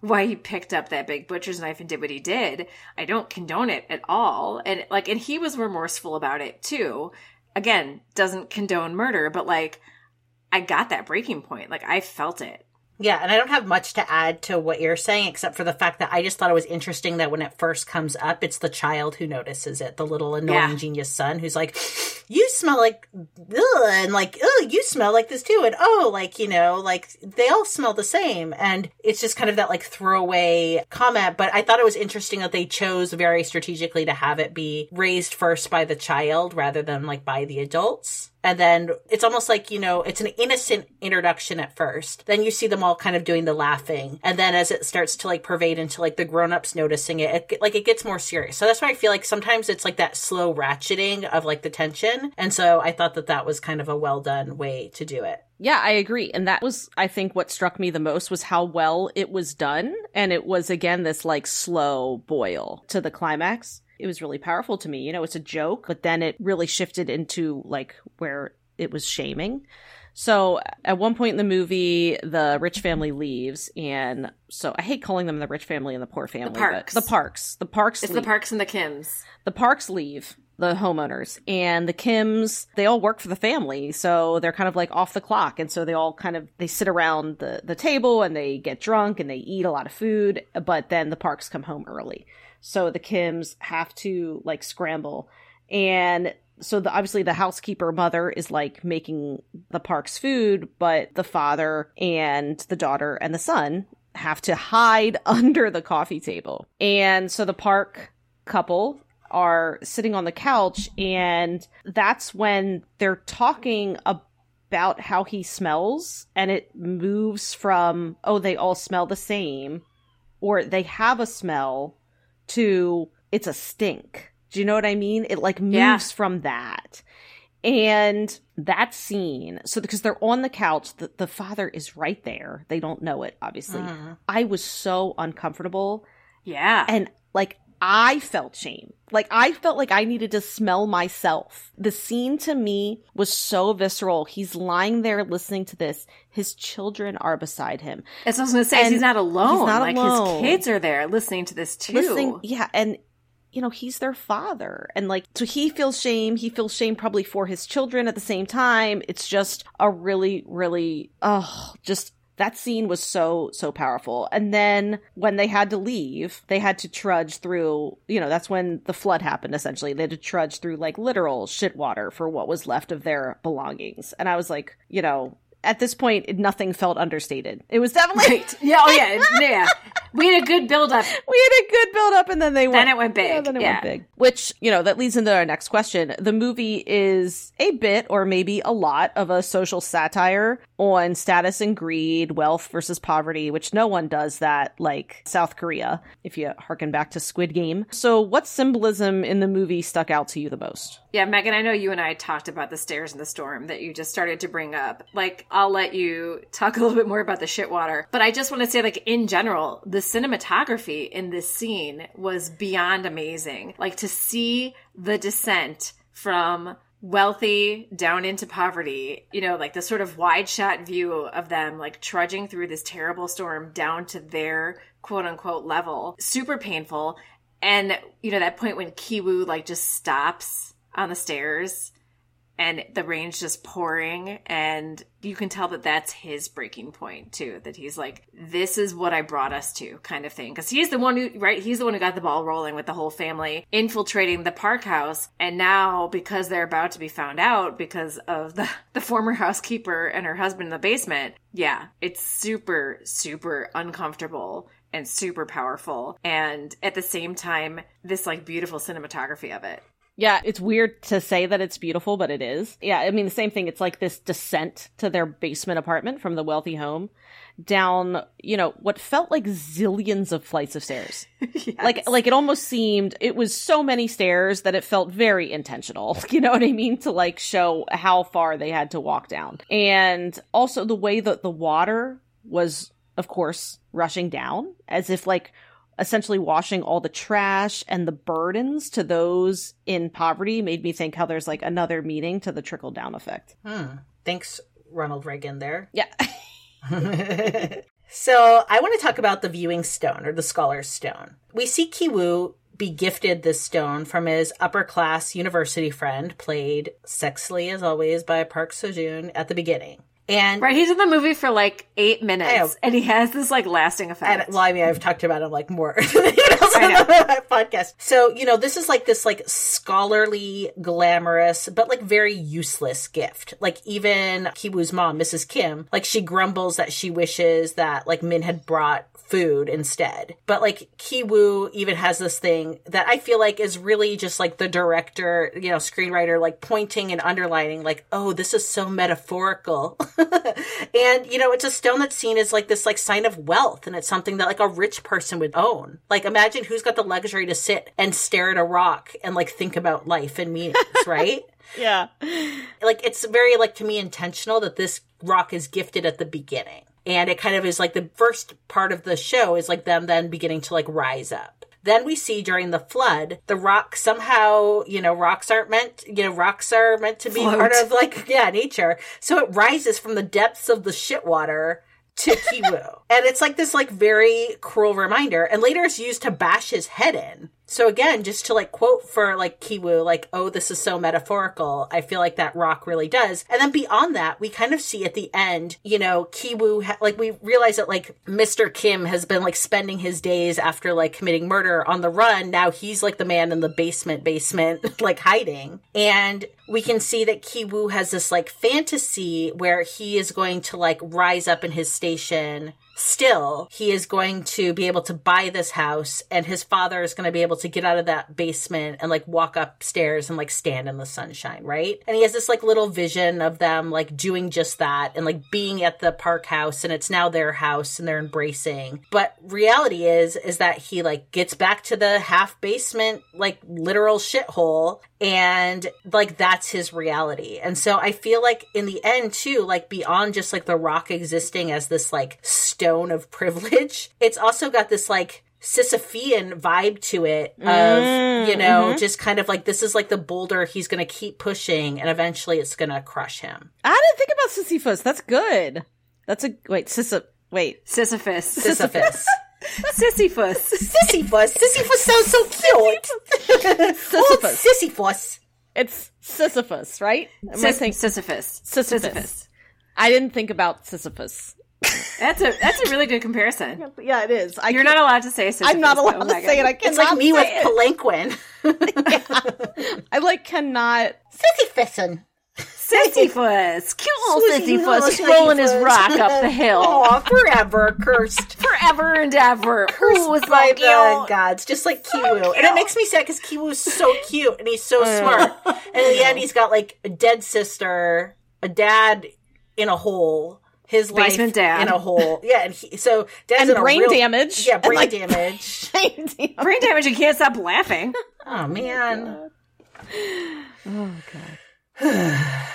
why he picked up that big butcher's knife and did what he did. I don't condone it at all. And like, and he was remorseful about it too. Again, doesn't condone murder, but like, I got that breaking point. Like, I felt it.
Yeah, and I don't have much to add to what you're saying except for the fact that I just thought it was interesting that when it first comes up, it's the child who notices it, the little annoying
Yeah.
genius son who's like, "You smell like," ugh, and like, "Oh, you smell like this too," and oh, like you know, like they all smell the same, and it's just kind of that like throwaway comment. But I thought it was interesting that they chose very strategically to have it be raised first by the child rather than like by the adults. And then it's almost like, you know, it's an innocent introduction at first. Then you see them all kind of doing the laughing. And then as it starts to like pervade into like the grown-ups noticing it, it like it gets more serious. So that's why I feel like sometimes it's like that slow ratcheting of like the tension. And so I thought that that was kind of a well done way to do it.
Yeah, I agree. And that was, I think, what struck me the most was how well it was done. And it was, again, this like slow boil to the climax. It was really powerful to me. You know, it's a joke, but then it really shifted into like where it was shaming. So at one point in the movie, the rich family leaves. And so I hate calling them the rich family and the poor family. The
Parks.
The parks. The parks.
It's
leave
the Parks and the Kims.
the parks leave the homeowners and the kims they all work for the family so they're kind of like off the clock and so they all kind of they sit around the the table and they get drunk and they eat a lot of food but then the parks come home early so the kims have to like scramble. And so the, obviously the housekeeper mother is like making the park's food but the father and the daughter and the son have to hide (laughs) under the coffee table. And so the park couple are sitting on the couch and that's when they're talking about how he smells and it moves from oh they all smell the same or they have a smell to it's a stink. Do you know what i mean? It like moves
Yeah.
from that. And that scene so because they're on the couch the, the father is right there. They don't know it obviously. Mm-hmm. I was so uncomfortable.
Yeah.
and like I felt shame. Like I felt like I needed to smell myself. The scene to me was so visceral. He's lying there listening to this. His children are beside him.
That's what I was going to say.
And
He's not alone.
he's not
like
alone.
his kids are there listening to this too.
Listening, yeah, and you know, he's their father. And like so he feels shame. He feels shame probably for his children at the same time. It's just a really, really oh, just that scene was so so powerful. And then when they had to leave they had to trudge through you know that's when the flood happened essentially. They had to trudge through like literal shit water for what was left of their belongings. And i was like you know at this point nothing felt understated it was definitely
Right. Yeah. Oh, yeah. Yeah. We had a good build up. (laughs)
we had a good build up and then they went
Then it went big.
yeah, then it
Yeah.
went big which you know that leads into our next question the movie is a bit or maybe a lot of a social satire on status and greed wealth versus poverty which no one does that like south korea if you harken back to squid game so what symbolism in the movie stuck out to you the most
Yeah, Megan, I know you and I talked about the stairs in the storm that you just started to bring up. Like, I'll let you talk a little bit more about the shit water. But I just want to say, like, in general, the cinematography in this scene was beyond amazing. Like, to see the descent from wealthy down into poverty, you know, like the sort of wide shot view of them, like, trudging through this terrible storm down to their quote unquote level, super painful. And, you know, that point when Kiwoo, like, just stops on the stairs and the rain's just pouring and you can tell that that's his breaking point too that he's like this is what i brought us to kind of thing. Because he's the one who right he's the one who got the ball rolling with the whole family infiltrating the park house and now because they're about to be found out because of the, (laughs) the former housekeeper and her husband in the basement yeah it's super super uncomfortable and super powerful and at the same time this like beautiful cinematography of it
Yeah, it's weird to say that it's beautiful, but it is. Yeah, I mean, the same thing. It's like this descent to their basement apartment from the wealthy home down, you know, what felt like zillions of flights of stairs. (laughs) Like, like it almost seemed it was so many stairs that it felt very intentional. (laughs) You know what I mean? To like show how far they had to walk down. And also the way that the water was, of course, rushing down as if like essentially washing all the trash and the burdens to those in poverty made me think how there's like another meaning to the trickle down effect.
Hmm. Thanks, Ronald Reagan, there.
Yeah. (laughs)
so I want to talk about the viewing stone or the scholar's stone. We see Kiwoo be gifted this stone from his upper class university friend, played sexily as always by Park Seo-joon at the beginning. And
Right, he's in the movie for like eight minutes,
oh.
and he has this like lasting
And,
effect.
well, I mean, I've talked about him like more than anyone else on the podcast. So, you know, this is like this like scholarly, glamorous, but like very useless gift. Like even Kiwoo's mom, Mrs. Kim, like she grumbles that she wishes that like Min had brought food instead. But like Kiwoo even has this thing that I feel like is really just like the director, you know, screenwriter, like pointing and underlining, like, oh, this is so metaphorical. (laughs) (laughs) and, you know, it's a stone that's seen as like this like sign of wealth. And it's something that like a rich person would own. Like imagine who's got the luxury to sit and stare at a rock and like think about life and meanings, (laughs) right?
Yeah.
like it's very like to me intentional that this rock is gifted at the beginning and it kind of is like the first part of the show is like them then beginning to like rise up then we see during the flood the rock somehow you know rocks aren't meant you know rocks are meant to be
Float.
part of like yeah nature so it rises from the depths of the shit water to Kiwoo. (laughs) and it's like this like very cruel reminder. And later it's used to bash his head in. So again, just to like quote for like Kiwoo, like, oh, this is so metaphorical. I feel like that rock really does. And then beyond that, we kind of see at the end, you know, Kiwoo, ha- like we realize that like Mr. Kim has been like spending his days after like committing murder on the run. Now he's like the man in the basement, basement, (laughs) like hiding. And we can see that Kiwoo has this like fantasy where he is going to like rise up in his station. Still, he is going to be able to buy this house, and his father is going to be able to get out of that basement and like walk upstairs and like stand in the sunshine, right? And he has this like little vision of them like doing just that and like being at the park house, and it's now their house and they're embracing. But reality is, is that he like gets back to the half basement, like literal shithole, and like that's his reality. And so I feel like in the end too, like beyond just like the rock existing as this like stone of (laughs) privilege, it's also got this like Sisyphean vibe to it of, mm, you know, mm-hmm. just kind of like this is like the boulder he's going to keep pushing and eventually it's going to crush him.
I didn't think about Sisyphus. That's good. That's a wait, Sisy wait.
Sisyphus.
Sisyphus.
Sisyphus. (laughs)
Sisyphus. Sisyphus Sisyphus sounds so cute. oh,
Sisyphus.
Sisyphus.
It's Sisyphus, right? Am I
Sis-
saying
Sisyphus.
Sisyphus. I didn't think about Sisyphus.
That's a that's a really good comparison.
Yeah, it is. I
You're
can't-
allowed to say. Sisyphus,
I'm not
though,
allowed to
Megan.
say it. I cannot
It's like me with
say it.
Palanquin. (laughs)
I like cannot.
Sisyphus.
Sisyphus, cute little Sisyphus,
little
rolling his rock up the hill (laughs)
Aw, forever cursed.
forever and ever. Ooh, it's
by
so
the
cute.
gods, just like Kiwoo. And it makes me sad because Kiwoo is so cute and he's so mm. smart. And in the end, (laughs) he's got like a dead sister, a dad in a hole, his
Basement
life
dad.
in a hole. Yeah, and he, so dad's
And brain
real-
damage.
Yeah, brain
like- (laughs)
damage.
Brain damage. You can't stop laughing.
Oh man.
Oh, (sighs) (sighs) (sighs)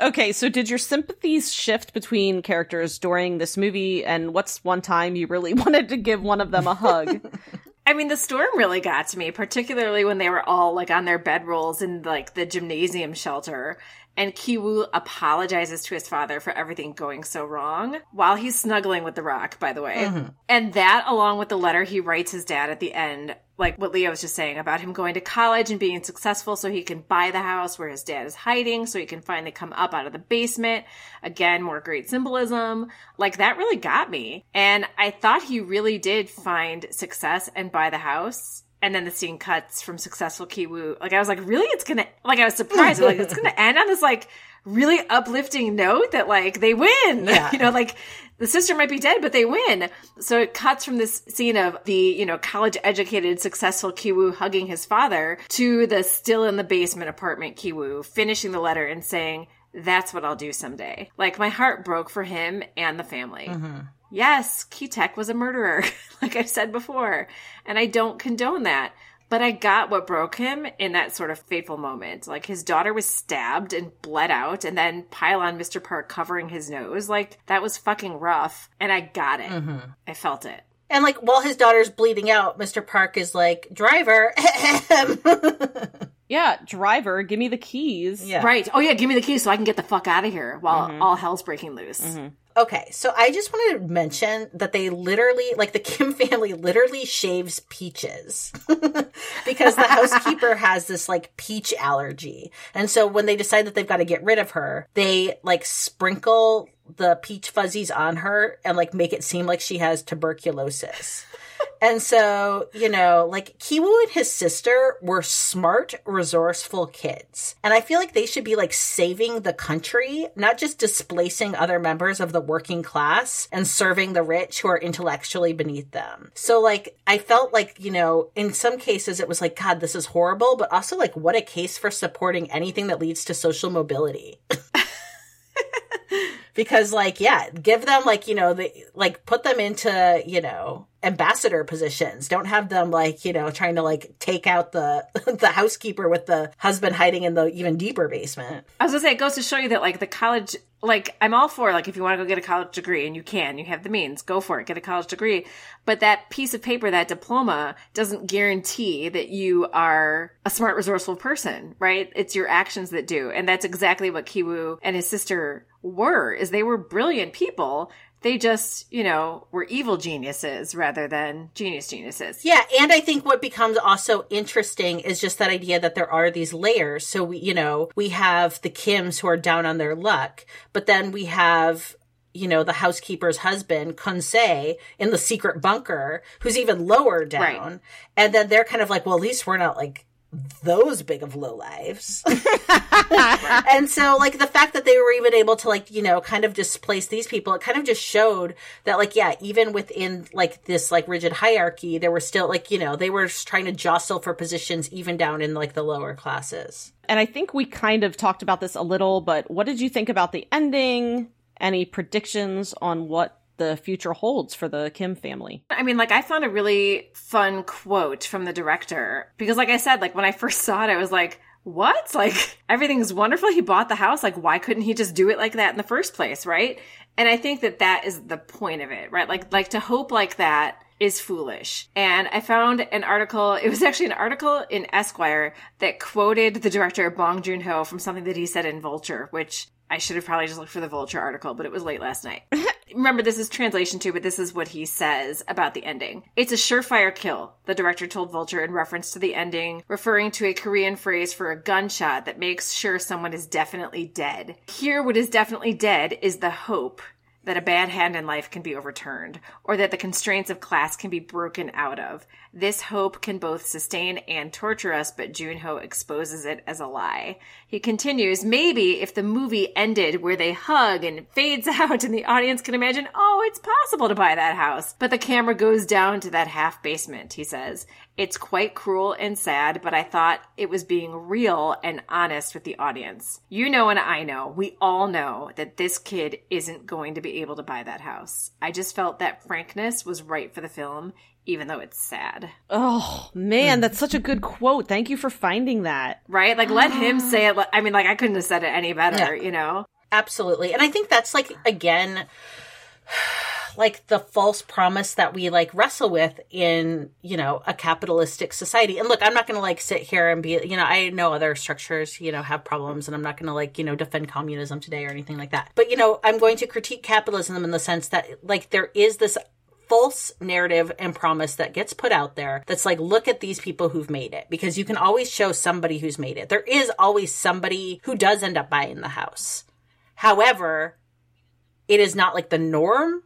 Okay, so did your sympathies shift between characters during this movie, and what's one time you really (laughs) wanted to give one of them a hug? (laughs)
I mean, the storm really got to me, particularly when they were all like on their bedrolls in like the gymnasium shelter. And Kiwoo apologizes to his father for everything going so wrong while he's snuggling with the rock, by the way. Mm-hmm. And that, along with the letter he writes his dad at the end, like what Leo was just saying about him going to college and being successful so he can buy the house where his dad is hiding, so he can finally come up out of the basement. Again, more great symbolism. Like that really got me. And I thought he really did find success and buy the house. And then the scene cuts from successful Kiwoo. Like I was like, really? It's gonna like I was surprised. like it's gonna (laughs) end on this like really uplifting note that like they win.
Yeah. (laughs)
you know, like the sister might be dead, but they win. So it cuts from this scene of the, you know, college educated, successful Kiwoo hugging his father to the still in the basement apartment Kiwoo finishing the letter and saying, that's what I'll do someday. Like my heart broke for him and the family. Mm-hmm. Yes, Kitek was a murderer, (laughs) like I said before, and I don't condone that. But I got what broke him in that sort of fateful moment. Like his daughter was stabbed and bled out, and then pile on Mr. Park covering his nose. Like that was fucking rough, and I got it. Mm-hmm. I felt it.
And like while his daughter's bleeding out, Mr. Park is like, driver. (laughs)
yeah, driver, give me the keys.
yeah.
Right. Oh yeah, give me the keys so I can get the fuck out of here while mm-hmm. all hell's breaking loose. Mm-hmm.
Okay, so I just wanted to mention that they literally, like the Kim (laughs) family literally shaves peaches (laughs) because the housekeeper (laughs) has this like peach allergy. And so when they decide that they've got to get rid of her, they like sprinkle the peach fuzzies on her and like make it seem like she has tuberculosis. And so, you know, like Kiwoo and his sister were smart, resourceful kids. And I feel like they should be like saving the country, not just displacing other members of the working class and serving the rich who are intellectually beneath them. So, like, I felt like, you know, in some cases it was like, God, this is horrible, but also like, what a case for supporting anything that leads to social mobility. (laughs) (laughs) because like yeah give them like you know the like put them into you know ambassador positions. Don't have them like you know trying to like take out the (laughs) the housekeeper with the husband hiding in the even deeper basement.
I was gonna say it goes to show you that like the college like I'm all for like if you want to go get a college degree and you can, you have the means, go for it, get a college degree. But that piece of paper, that diploma doesn't guarantee that you are a smart, resourceful person, right? It's your actions that do. And that's exactly what Kiwoo and his sister were, is they were brilliant people. They just, you know, were evil geniuses rather than genius geniuses.
yeah and i think what becomes also interesting is just that idea that there are these layers so we you know we have the kims who are down on their luck but then we have you know, the housekeeper's husband, Geun-sae, in the secret bunker, who's even lower down.
Right.
And then they're kind of like, well, at least we're not like those big of low lives. (laughs) and so like the fact that they were even able to like, you know, kind of displace these people, it kind of just showed that like, yeah, even within like this like rigid hierarchy, there were still like, you know, they were trying to jostle for positions even down in like the lower classes.
And I think we kind of talked about this a little, but what did you think about the ending? Any predictions on what the future holds for the Kim family?
I mean, like, I found a really fun quote from the director because, like I said, like when I first saw it, I was like, what? Like, everything's wonderful. He bought the house. Like, why couldn't he just do it like that in the first place? Right. And I think that that is the point of it, right? Like, like to hope like that is foolish. And I found an article, it was actually an article in Esquire that quoted the director Bong Joon Ho from something that he said in Vulture, which I should have probably just looked for the Vulture article, but it was late last night. (laughs) Remember, this is translation too, but this is what he says about the ending. It's a surefire kill, the director told Vulture in reference to the ending, referring to a Korean phrase for a gunshot that makes sure someone is definitely dead. Here, what is definitely dead is the hope that a bad hand in life can be overturned, or that the constraints of class can be broken out of. This hope can both sustain and torture us, but Junho exposes it as a lie. He continues, maybe if the movie ended where they hug and fades (laughs) out and the audience can imagine, oh, it's possible to buy that house. But the camera goes down to that half basement, he says. It's quite cruel and sad, but I thought it was being real and honest with the audience. You know, and I know, we all know that this kid isn't going to be able to buy that house. I just felt that frankness was right for the film, even though it's sad.
Oh, man, that's such a good quote. Thank you for finding that.
Right? Like, let him say it. I mean, like, I couldn't have said it any better,
Yeah.
you know?
Absolutely. And I think that's like, again, (sighs) like the false promise that we like wrestle with in, you know, a capitalistic society. And look, I'm not going to like sit here and be, you know, I know other structures, you know, have problems and I'm not going to like, you know, defend communism today or anything like that. But, you know, I'm going to critique capitalism in the sense that like there is this false narrative and promise that gets put out there that's like look at these people who've made it. Because you can always show somebody who's made it. There is always somebody who does end up buying the house. However it is not like the norm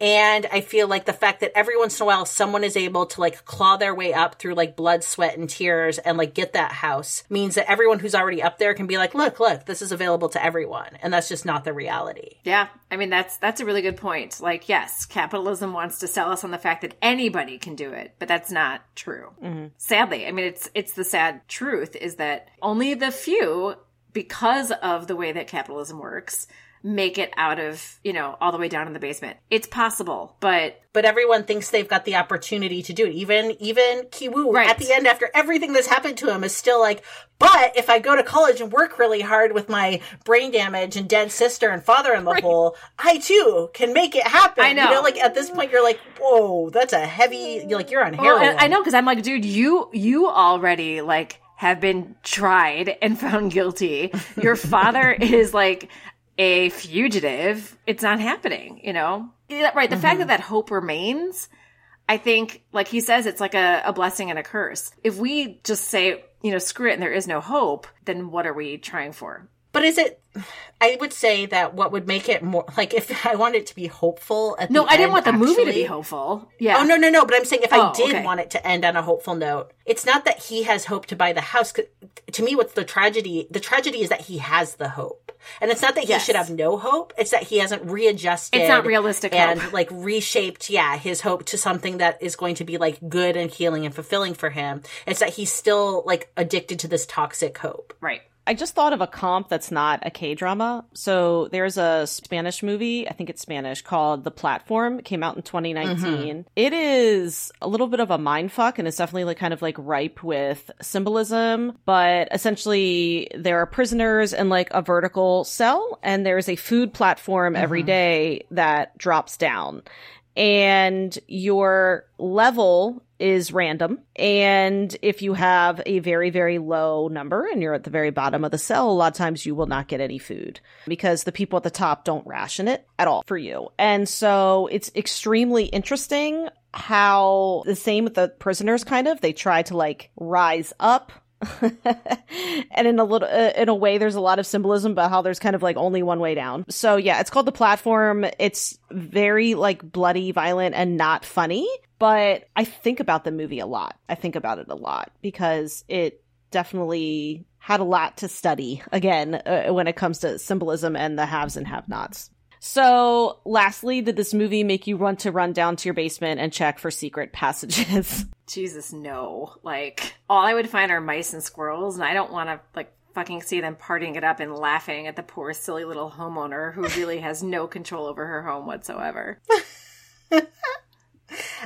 and I feel like the fact that every once in a while someone is able to like claw their way up through like blood, sweat, and tears and like get that house means that everyone who's already up there can be like, look, look, this is available to everyone. And that's just not the reality.
Yeah, I mean that's that's a really good point. Like, yes, capitalism wants to sell us on the fact that anybody can do it, but that's not true. Mm-hmm. Sadly, I mean it's it's the sad truth is that only the few, because of the way that capitalism works, make it out of you know all the way down in the basement. It's possible, but
But everyone thinks they've got the opportunity to do it. Even even Kiwoo
Right.
at the end after everything that's happened to him is still like, but if I go to college and work really hard with my brain damage and dead sister and father in the hole, I too can make it happen.
I know.
You know, like at this point you're like, whoa, that's a heavy you're like you're on
Well,
heroin.
and I know because I'm like, dude, you you already like have been tried and (laughs) found guilty. Your father (laughs) is like a fugitive. It's not happening, you know. Right. The fact that mm-hmm. that hope remains, I think, like he says, it's like a, a blessing and a curse. If we just say, you know, screw it, and there is no hope, then what are we trying for?
But is it? I would say that what would make it more like if (laughs) I want it to be hopeful. At
No,
the
I didn't
end,
want the movie to be hopeful. Yeah.
Oh no, no, no! But I'm saying if
Oh,
I did
okay.
want it to end on a hopeful note, it's not that he has hope to buy the house. To me, what's the tragedy? The tragedy is that he has the hope, and it's not that he
Yes.
should have no hope. It's that he hasn't readjusted.
It's not realistic
and
hope.
like reshaped. Yeah, his hope to something that is going to be like good and healing and fulfilling for him. It's that he's still like addicted to this toxic hope.
Right.
I just thought of a comp that's not a K drama. So there's a Spanish movie, I think it's Spanish, called The Platform. It came out in 2019. Mm-hmm. It is a little bit of a mind fuck and it's definitely like kind of like ripe with symbolism. But essentially, there are prisoners in like a vertical cell and there's a food platform every mm-hmm. day that drops down and your level is random. And if you have a very, very low number and you're at the very bottom of the cell, a lot of times you will not get any food because the people at the top don't ration it at all for you. And so it's extremely interesting how the same with the prisoners kind of, they try to like rise up (laughs) and in a little uh, in a way there's a lot of symbolism about how there's kind of like only one way down. So yeah it's called the platform. It's very like bloody violent and not funny. But i think about the movie a lot. I think about it a lot because it definitely had a lot to study again uh, when it comes to symbolism and the haves and have nots so lastly did this movie make you want to run down to your basement and check for secret passages (laughs)
Jesus, no. Like, all I would find are mice and squirrels, and I don't want to, like, fucking see them partying it up and laughing at the poor, silly little homeowner who really has no control over her home whatsoever. (laughs)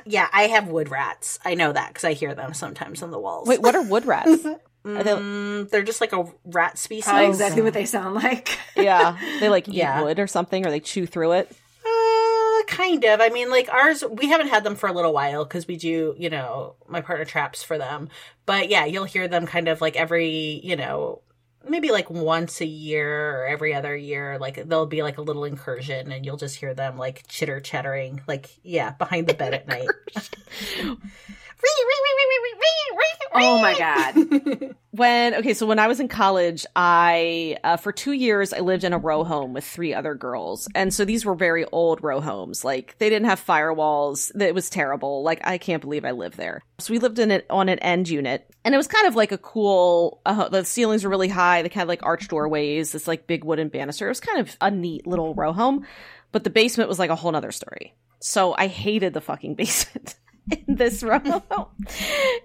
Yeah, I have wood rats. I know that because I hear them sometimes on the walls.
wait what are wood rats (laughs) Are they-
Mm, they're just like a rat species.
Probably exactly what they sound like. (laughs)
yeah they like eat
Yeah.
wood or something or they chew through it
Uh, kind of. I mean, like ours, we haven't had them for a little while because we do, you know, my partner traps for them. But yeah, you'll hear them kind of like every, you know, maybe like once a year or every other year. Like there'll be like a little incursion and you'll just hear them like chitter chattering, like, yeah, behind the bed at night. (laughs) (laughs)
Oh my god.
when okay so when i was in college i uh, for two years i lived in a row home with three other girls and so these were very old row homes like they didn't have firewalls it was terrible like i can't believe i lived there so we lived in it on an end unit and it was kind of like a cool uh, the ceilings were really high they of like arched doorways this like big wooden banister it was kind of a neat little row home but the basement was like a whole nother story so i hated the fucking basement in this (laughs) room.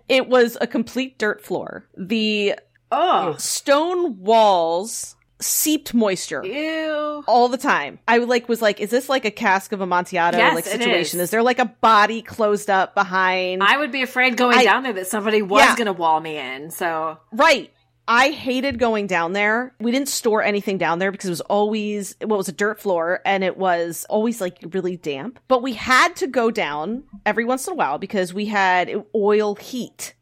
it was a complete dirt floor. The
Oh.
stone walls seeped moisture
Ew.
all the time. I like was like, is this like a cask of Amontillado
Yes,
like situation?
is.
Is. there like a body closed up behind?
I would be afraid going
I-
down there that somebody was
Yeah.
going to wall me in. So,
Right. I hated going down there. We didn't store anything down there because it was always well, was a dirt floor and it was always like really damp. But we had to go down every once in a while because we had oil heat.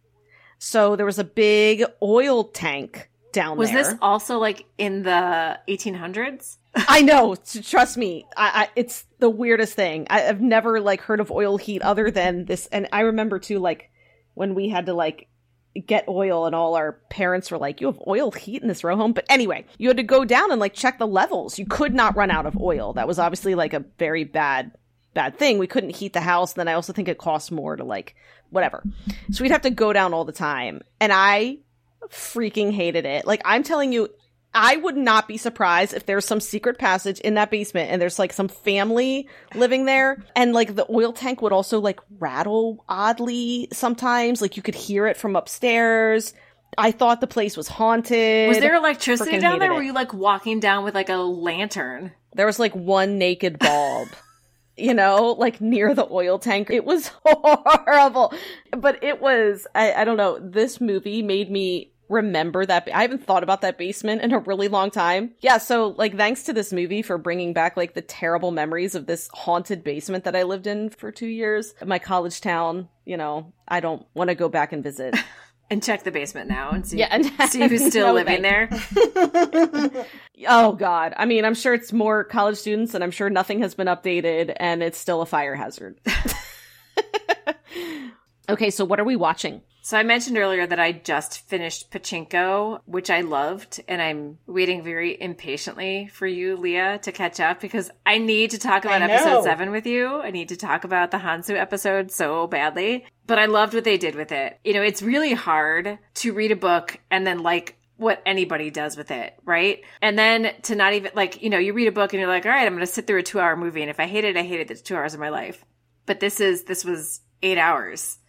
So there was a big oil tank down
was
there.
this also like in the 1800s?
I know. Trust me. I, I it's the weirdest thing. I, I've never like heard of oil heat other than this. And I remember too, like when we had to like get oil, and all our parents were like, "You have oil heat in this row home." But anyway, you had to go down and like check the levels. You could not run out of oil. That was obviously like a very bad bad thing. We couldn't heat the house. And then I also think it cost more to like whatever. So we'd have to go down all the time, and I freaking hated it. Like I'm telling you, I would not be surprised if there's some secret passage in that basement and there's like some family living there and like the oil tank would also like rattle oddly sometimes like you could hear it from upstairs. I thought the place was haunted.
Was there electricity
Frickin'
down there? Were you like walking down with like a lantern?
There was like one naked bulb. (laughs) You know, like near the oil tank. It was (laughs) horrible. But it was, I, I don't know, this movie made me remember that. I haven't thought about that basement in a really long time. Yeah, so like thanks to this movie for bringing back like the terrible memories of this haunted basement that I lived in for two years. My college town, you know, I don't want to go back and visit. (laughs)
And check the basement now and see,
Yeah, and (laughs)
see who's still
No,
living there. (laughs)
Oh God! I mean, I'm sure it's more college students, and I'm sure nothing has been updated, and it's still a fire hazard. Okay, so what are we watching?
So I mentioned earlier that I just finished Pachinko, which I loved, and I'm waiting very impatiently for you, Leah, to catch up because I need to talk about episode seven with you. I need to talk about the Hansu episode so badly. But I loved what they did with it. You know, it's really hard to read a book and then like what anybody does with it, right? And then to not even like, you know, you read a book and you're like, all right, I'm going to sit through a two hour movie. And if I hate it, I hate it. It's two hours of my life. But this is, this was eight hours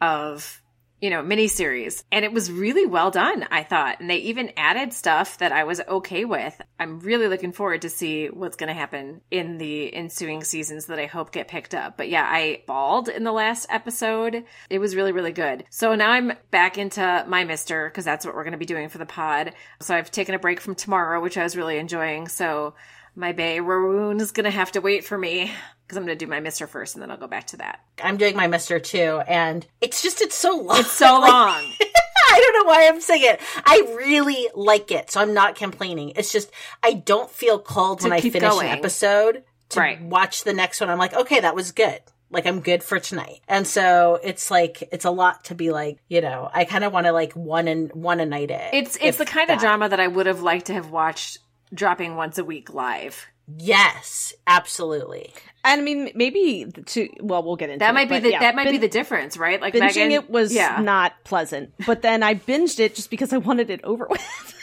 of you know miniseries. And it was really well done i thought. And they even added stuff that i was okay with. I'm really looking forward to see what's going to happen in the ensuing seasons that i hope get picked up. But yeah i bawled in the last episode. It was really really good. So now i'm back into my mister because that's what we're going to be doing for the pod. So i've taken a break from tomorrow which i was really enjoying. So my bay Rowoon is going to have to wait for me because i'm going to do my mister first and then i'll go back to that
I'm doing my Mister too, and it's just it's so long.
it's so (laughs)
Like,
long (laughs)
I don't know why I'm saying it. I really like it, so I'm not complaining. It's just I don't feel called
To
when I finish
going.
an episode to
Right.
watch the next one. I'm like, okay, that was good. Like I'm good for tonight. And so it's like it's a lot to be like, you know, I kind of want to like one and one a night it.
It's it's the kind of drama that I would have liked to have watched dropping once a week live.
Yes, absolutely.
And I mean, maybe to well, we'll get into
That
it,
might be
but
the
yeah,
that might be the difference, right? Like
binging
Megan,
it was
yeah.
not pleasant, but then I binged it just because I wanted it over with. (laughs)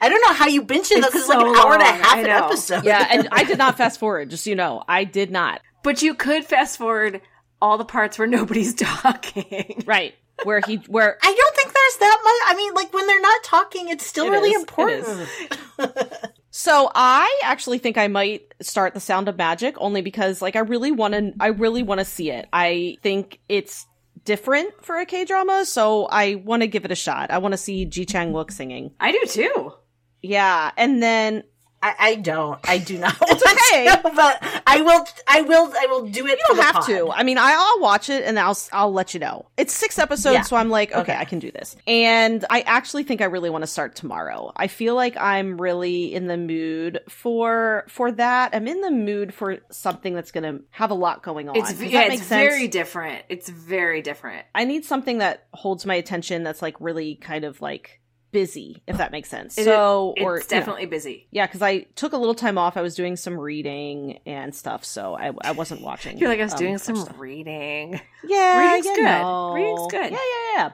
I don't know how you binge it though,
It's
because it's like
so
an hour and a half
I
an
know.
episode.
yeah, and (laughs) I did not fast forward. Just so you know, I did not.
but you could fast forward all the parts where nobody's (laughs) talking.
Right where he where
I don't think there's that much. I mean, like when they're not talking, it's still
It
really
is. It
important. (laughs)
So I actually think I might start The Sound of Magic only because like I really want to I really want to see it. I think it's different for a K-drama, so I want to give it a shot. I want to see Ji Chang Wook singing.
I do too.
Yeah, and then
I, I don't. I do not.
It's okay. (laughs)
to, but I will. I will. I will do it.
You don't have to. I mean, I, I'll watch it and I'll I'll let you know. It's six episodes,
Yeah.
so I'm like, okay,
Okay.
I can do this. And I actually think I really want to start tomorrow. I feel like I'm really in the mood for for that. I'm in the mood for something that's going to have a lot going on.
It's yeah, it's
sense?
very different. It's very different.
I need something that holds my attention. That's like really kind of like busy, if that makes sense.
It-
so,
it's
or you know,
definitely busy.
yeah, because I took a little time off. I was doing some reading and stuff, so I, I wasn't watching.
Feel like I was
um,
doing some
stuff.
reading. (laughs)
Yeah,
Reading's good.
know.
Reading's good.
Yeah, yeah, yeah.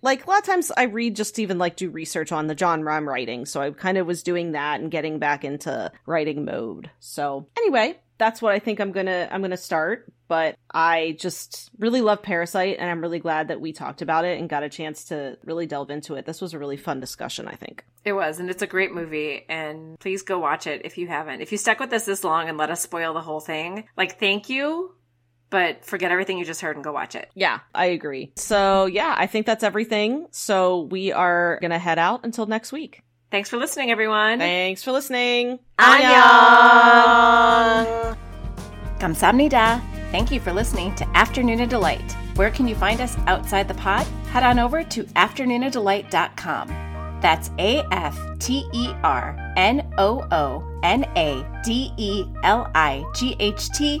Like a lot of times I read just to even like do research on the genre I'm writing. So I kind of was doing that and getting back into writing mode. So anyway, that's what I think I'm gonna I'm gonna start. But I just really love Parasite and I'm really glad that we talked about it and got a chance to really delve into it. This was a really fun discussion, I think.
It was, and it's a great movie. And please go watch it if you haven't. If you stuck with us this long and let us spoil the whole thing, like thank you. But forget everything you just heard and go watch it.
Yeah, I agree. So yeah, I think that's everything. So we are gonna head out until next week.
Thanks for listening, everyone.
Thanks for listening.
Annyeong.
Kamsamnida. Thank you for listening to Afternoona Delight. Where can you find us outside the pod? Head on over to afternoonadelight.com. That's A F T E R N O O N A D E L I G H T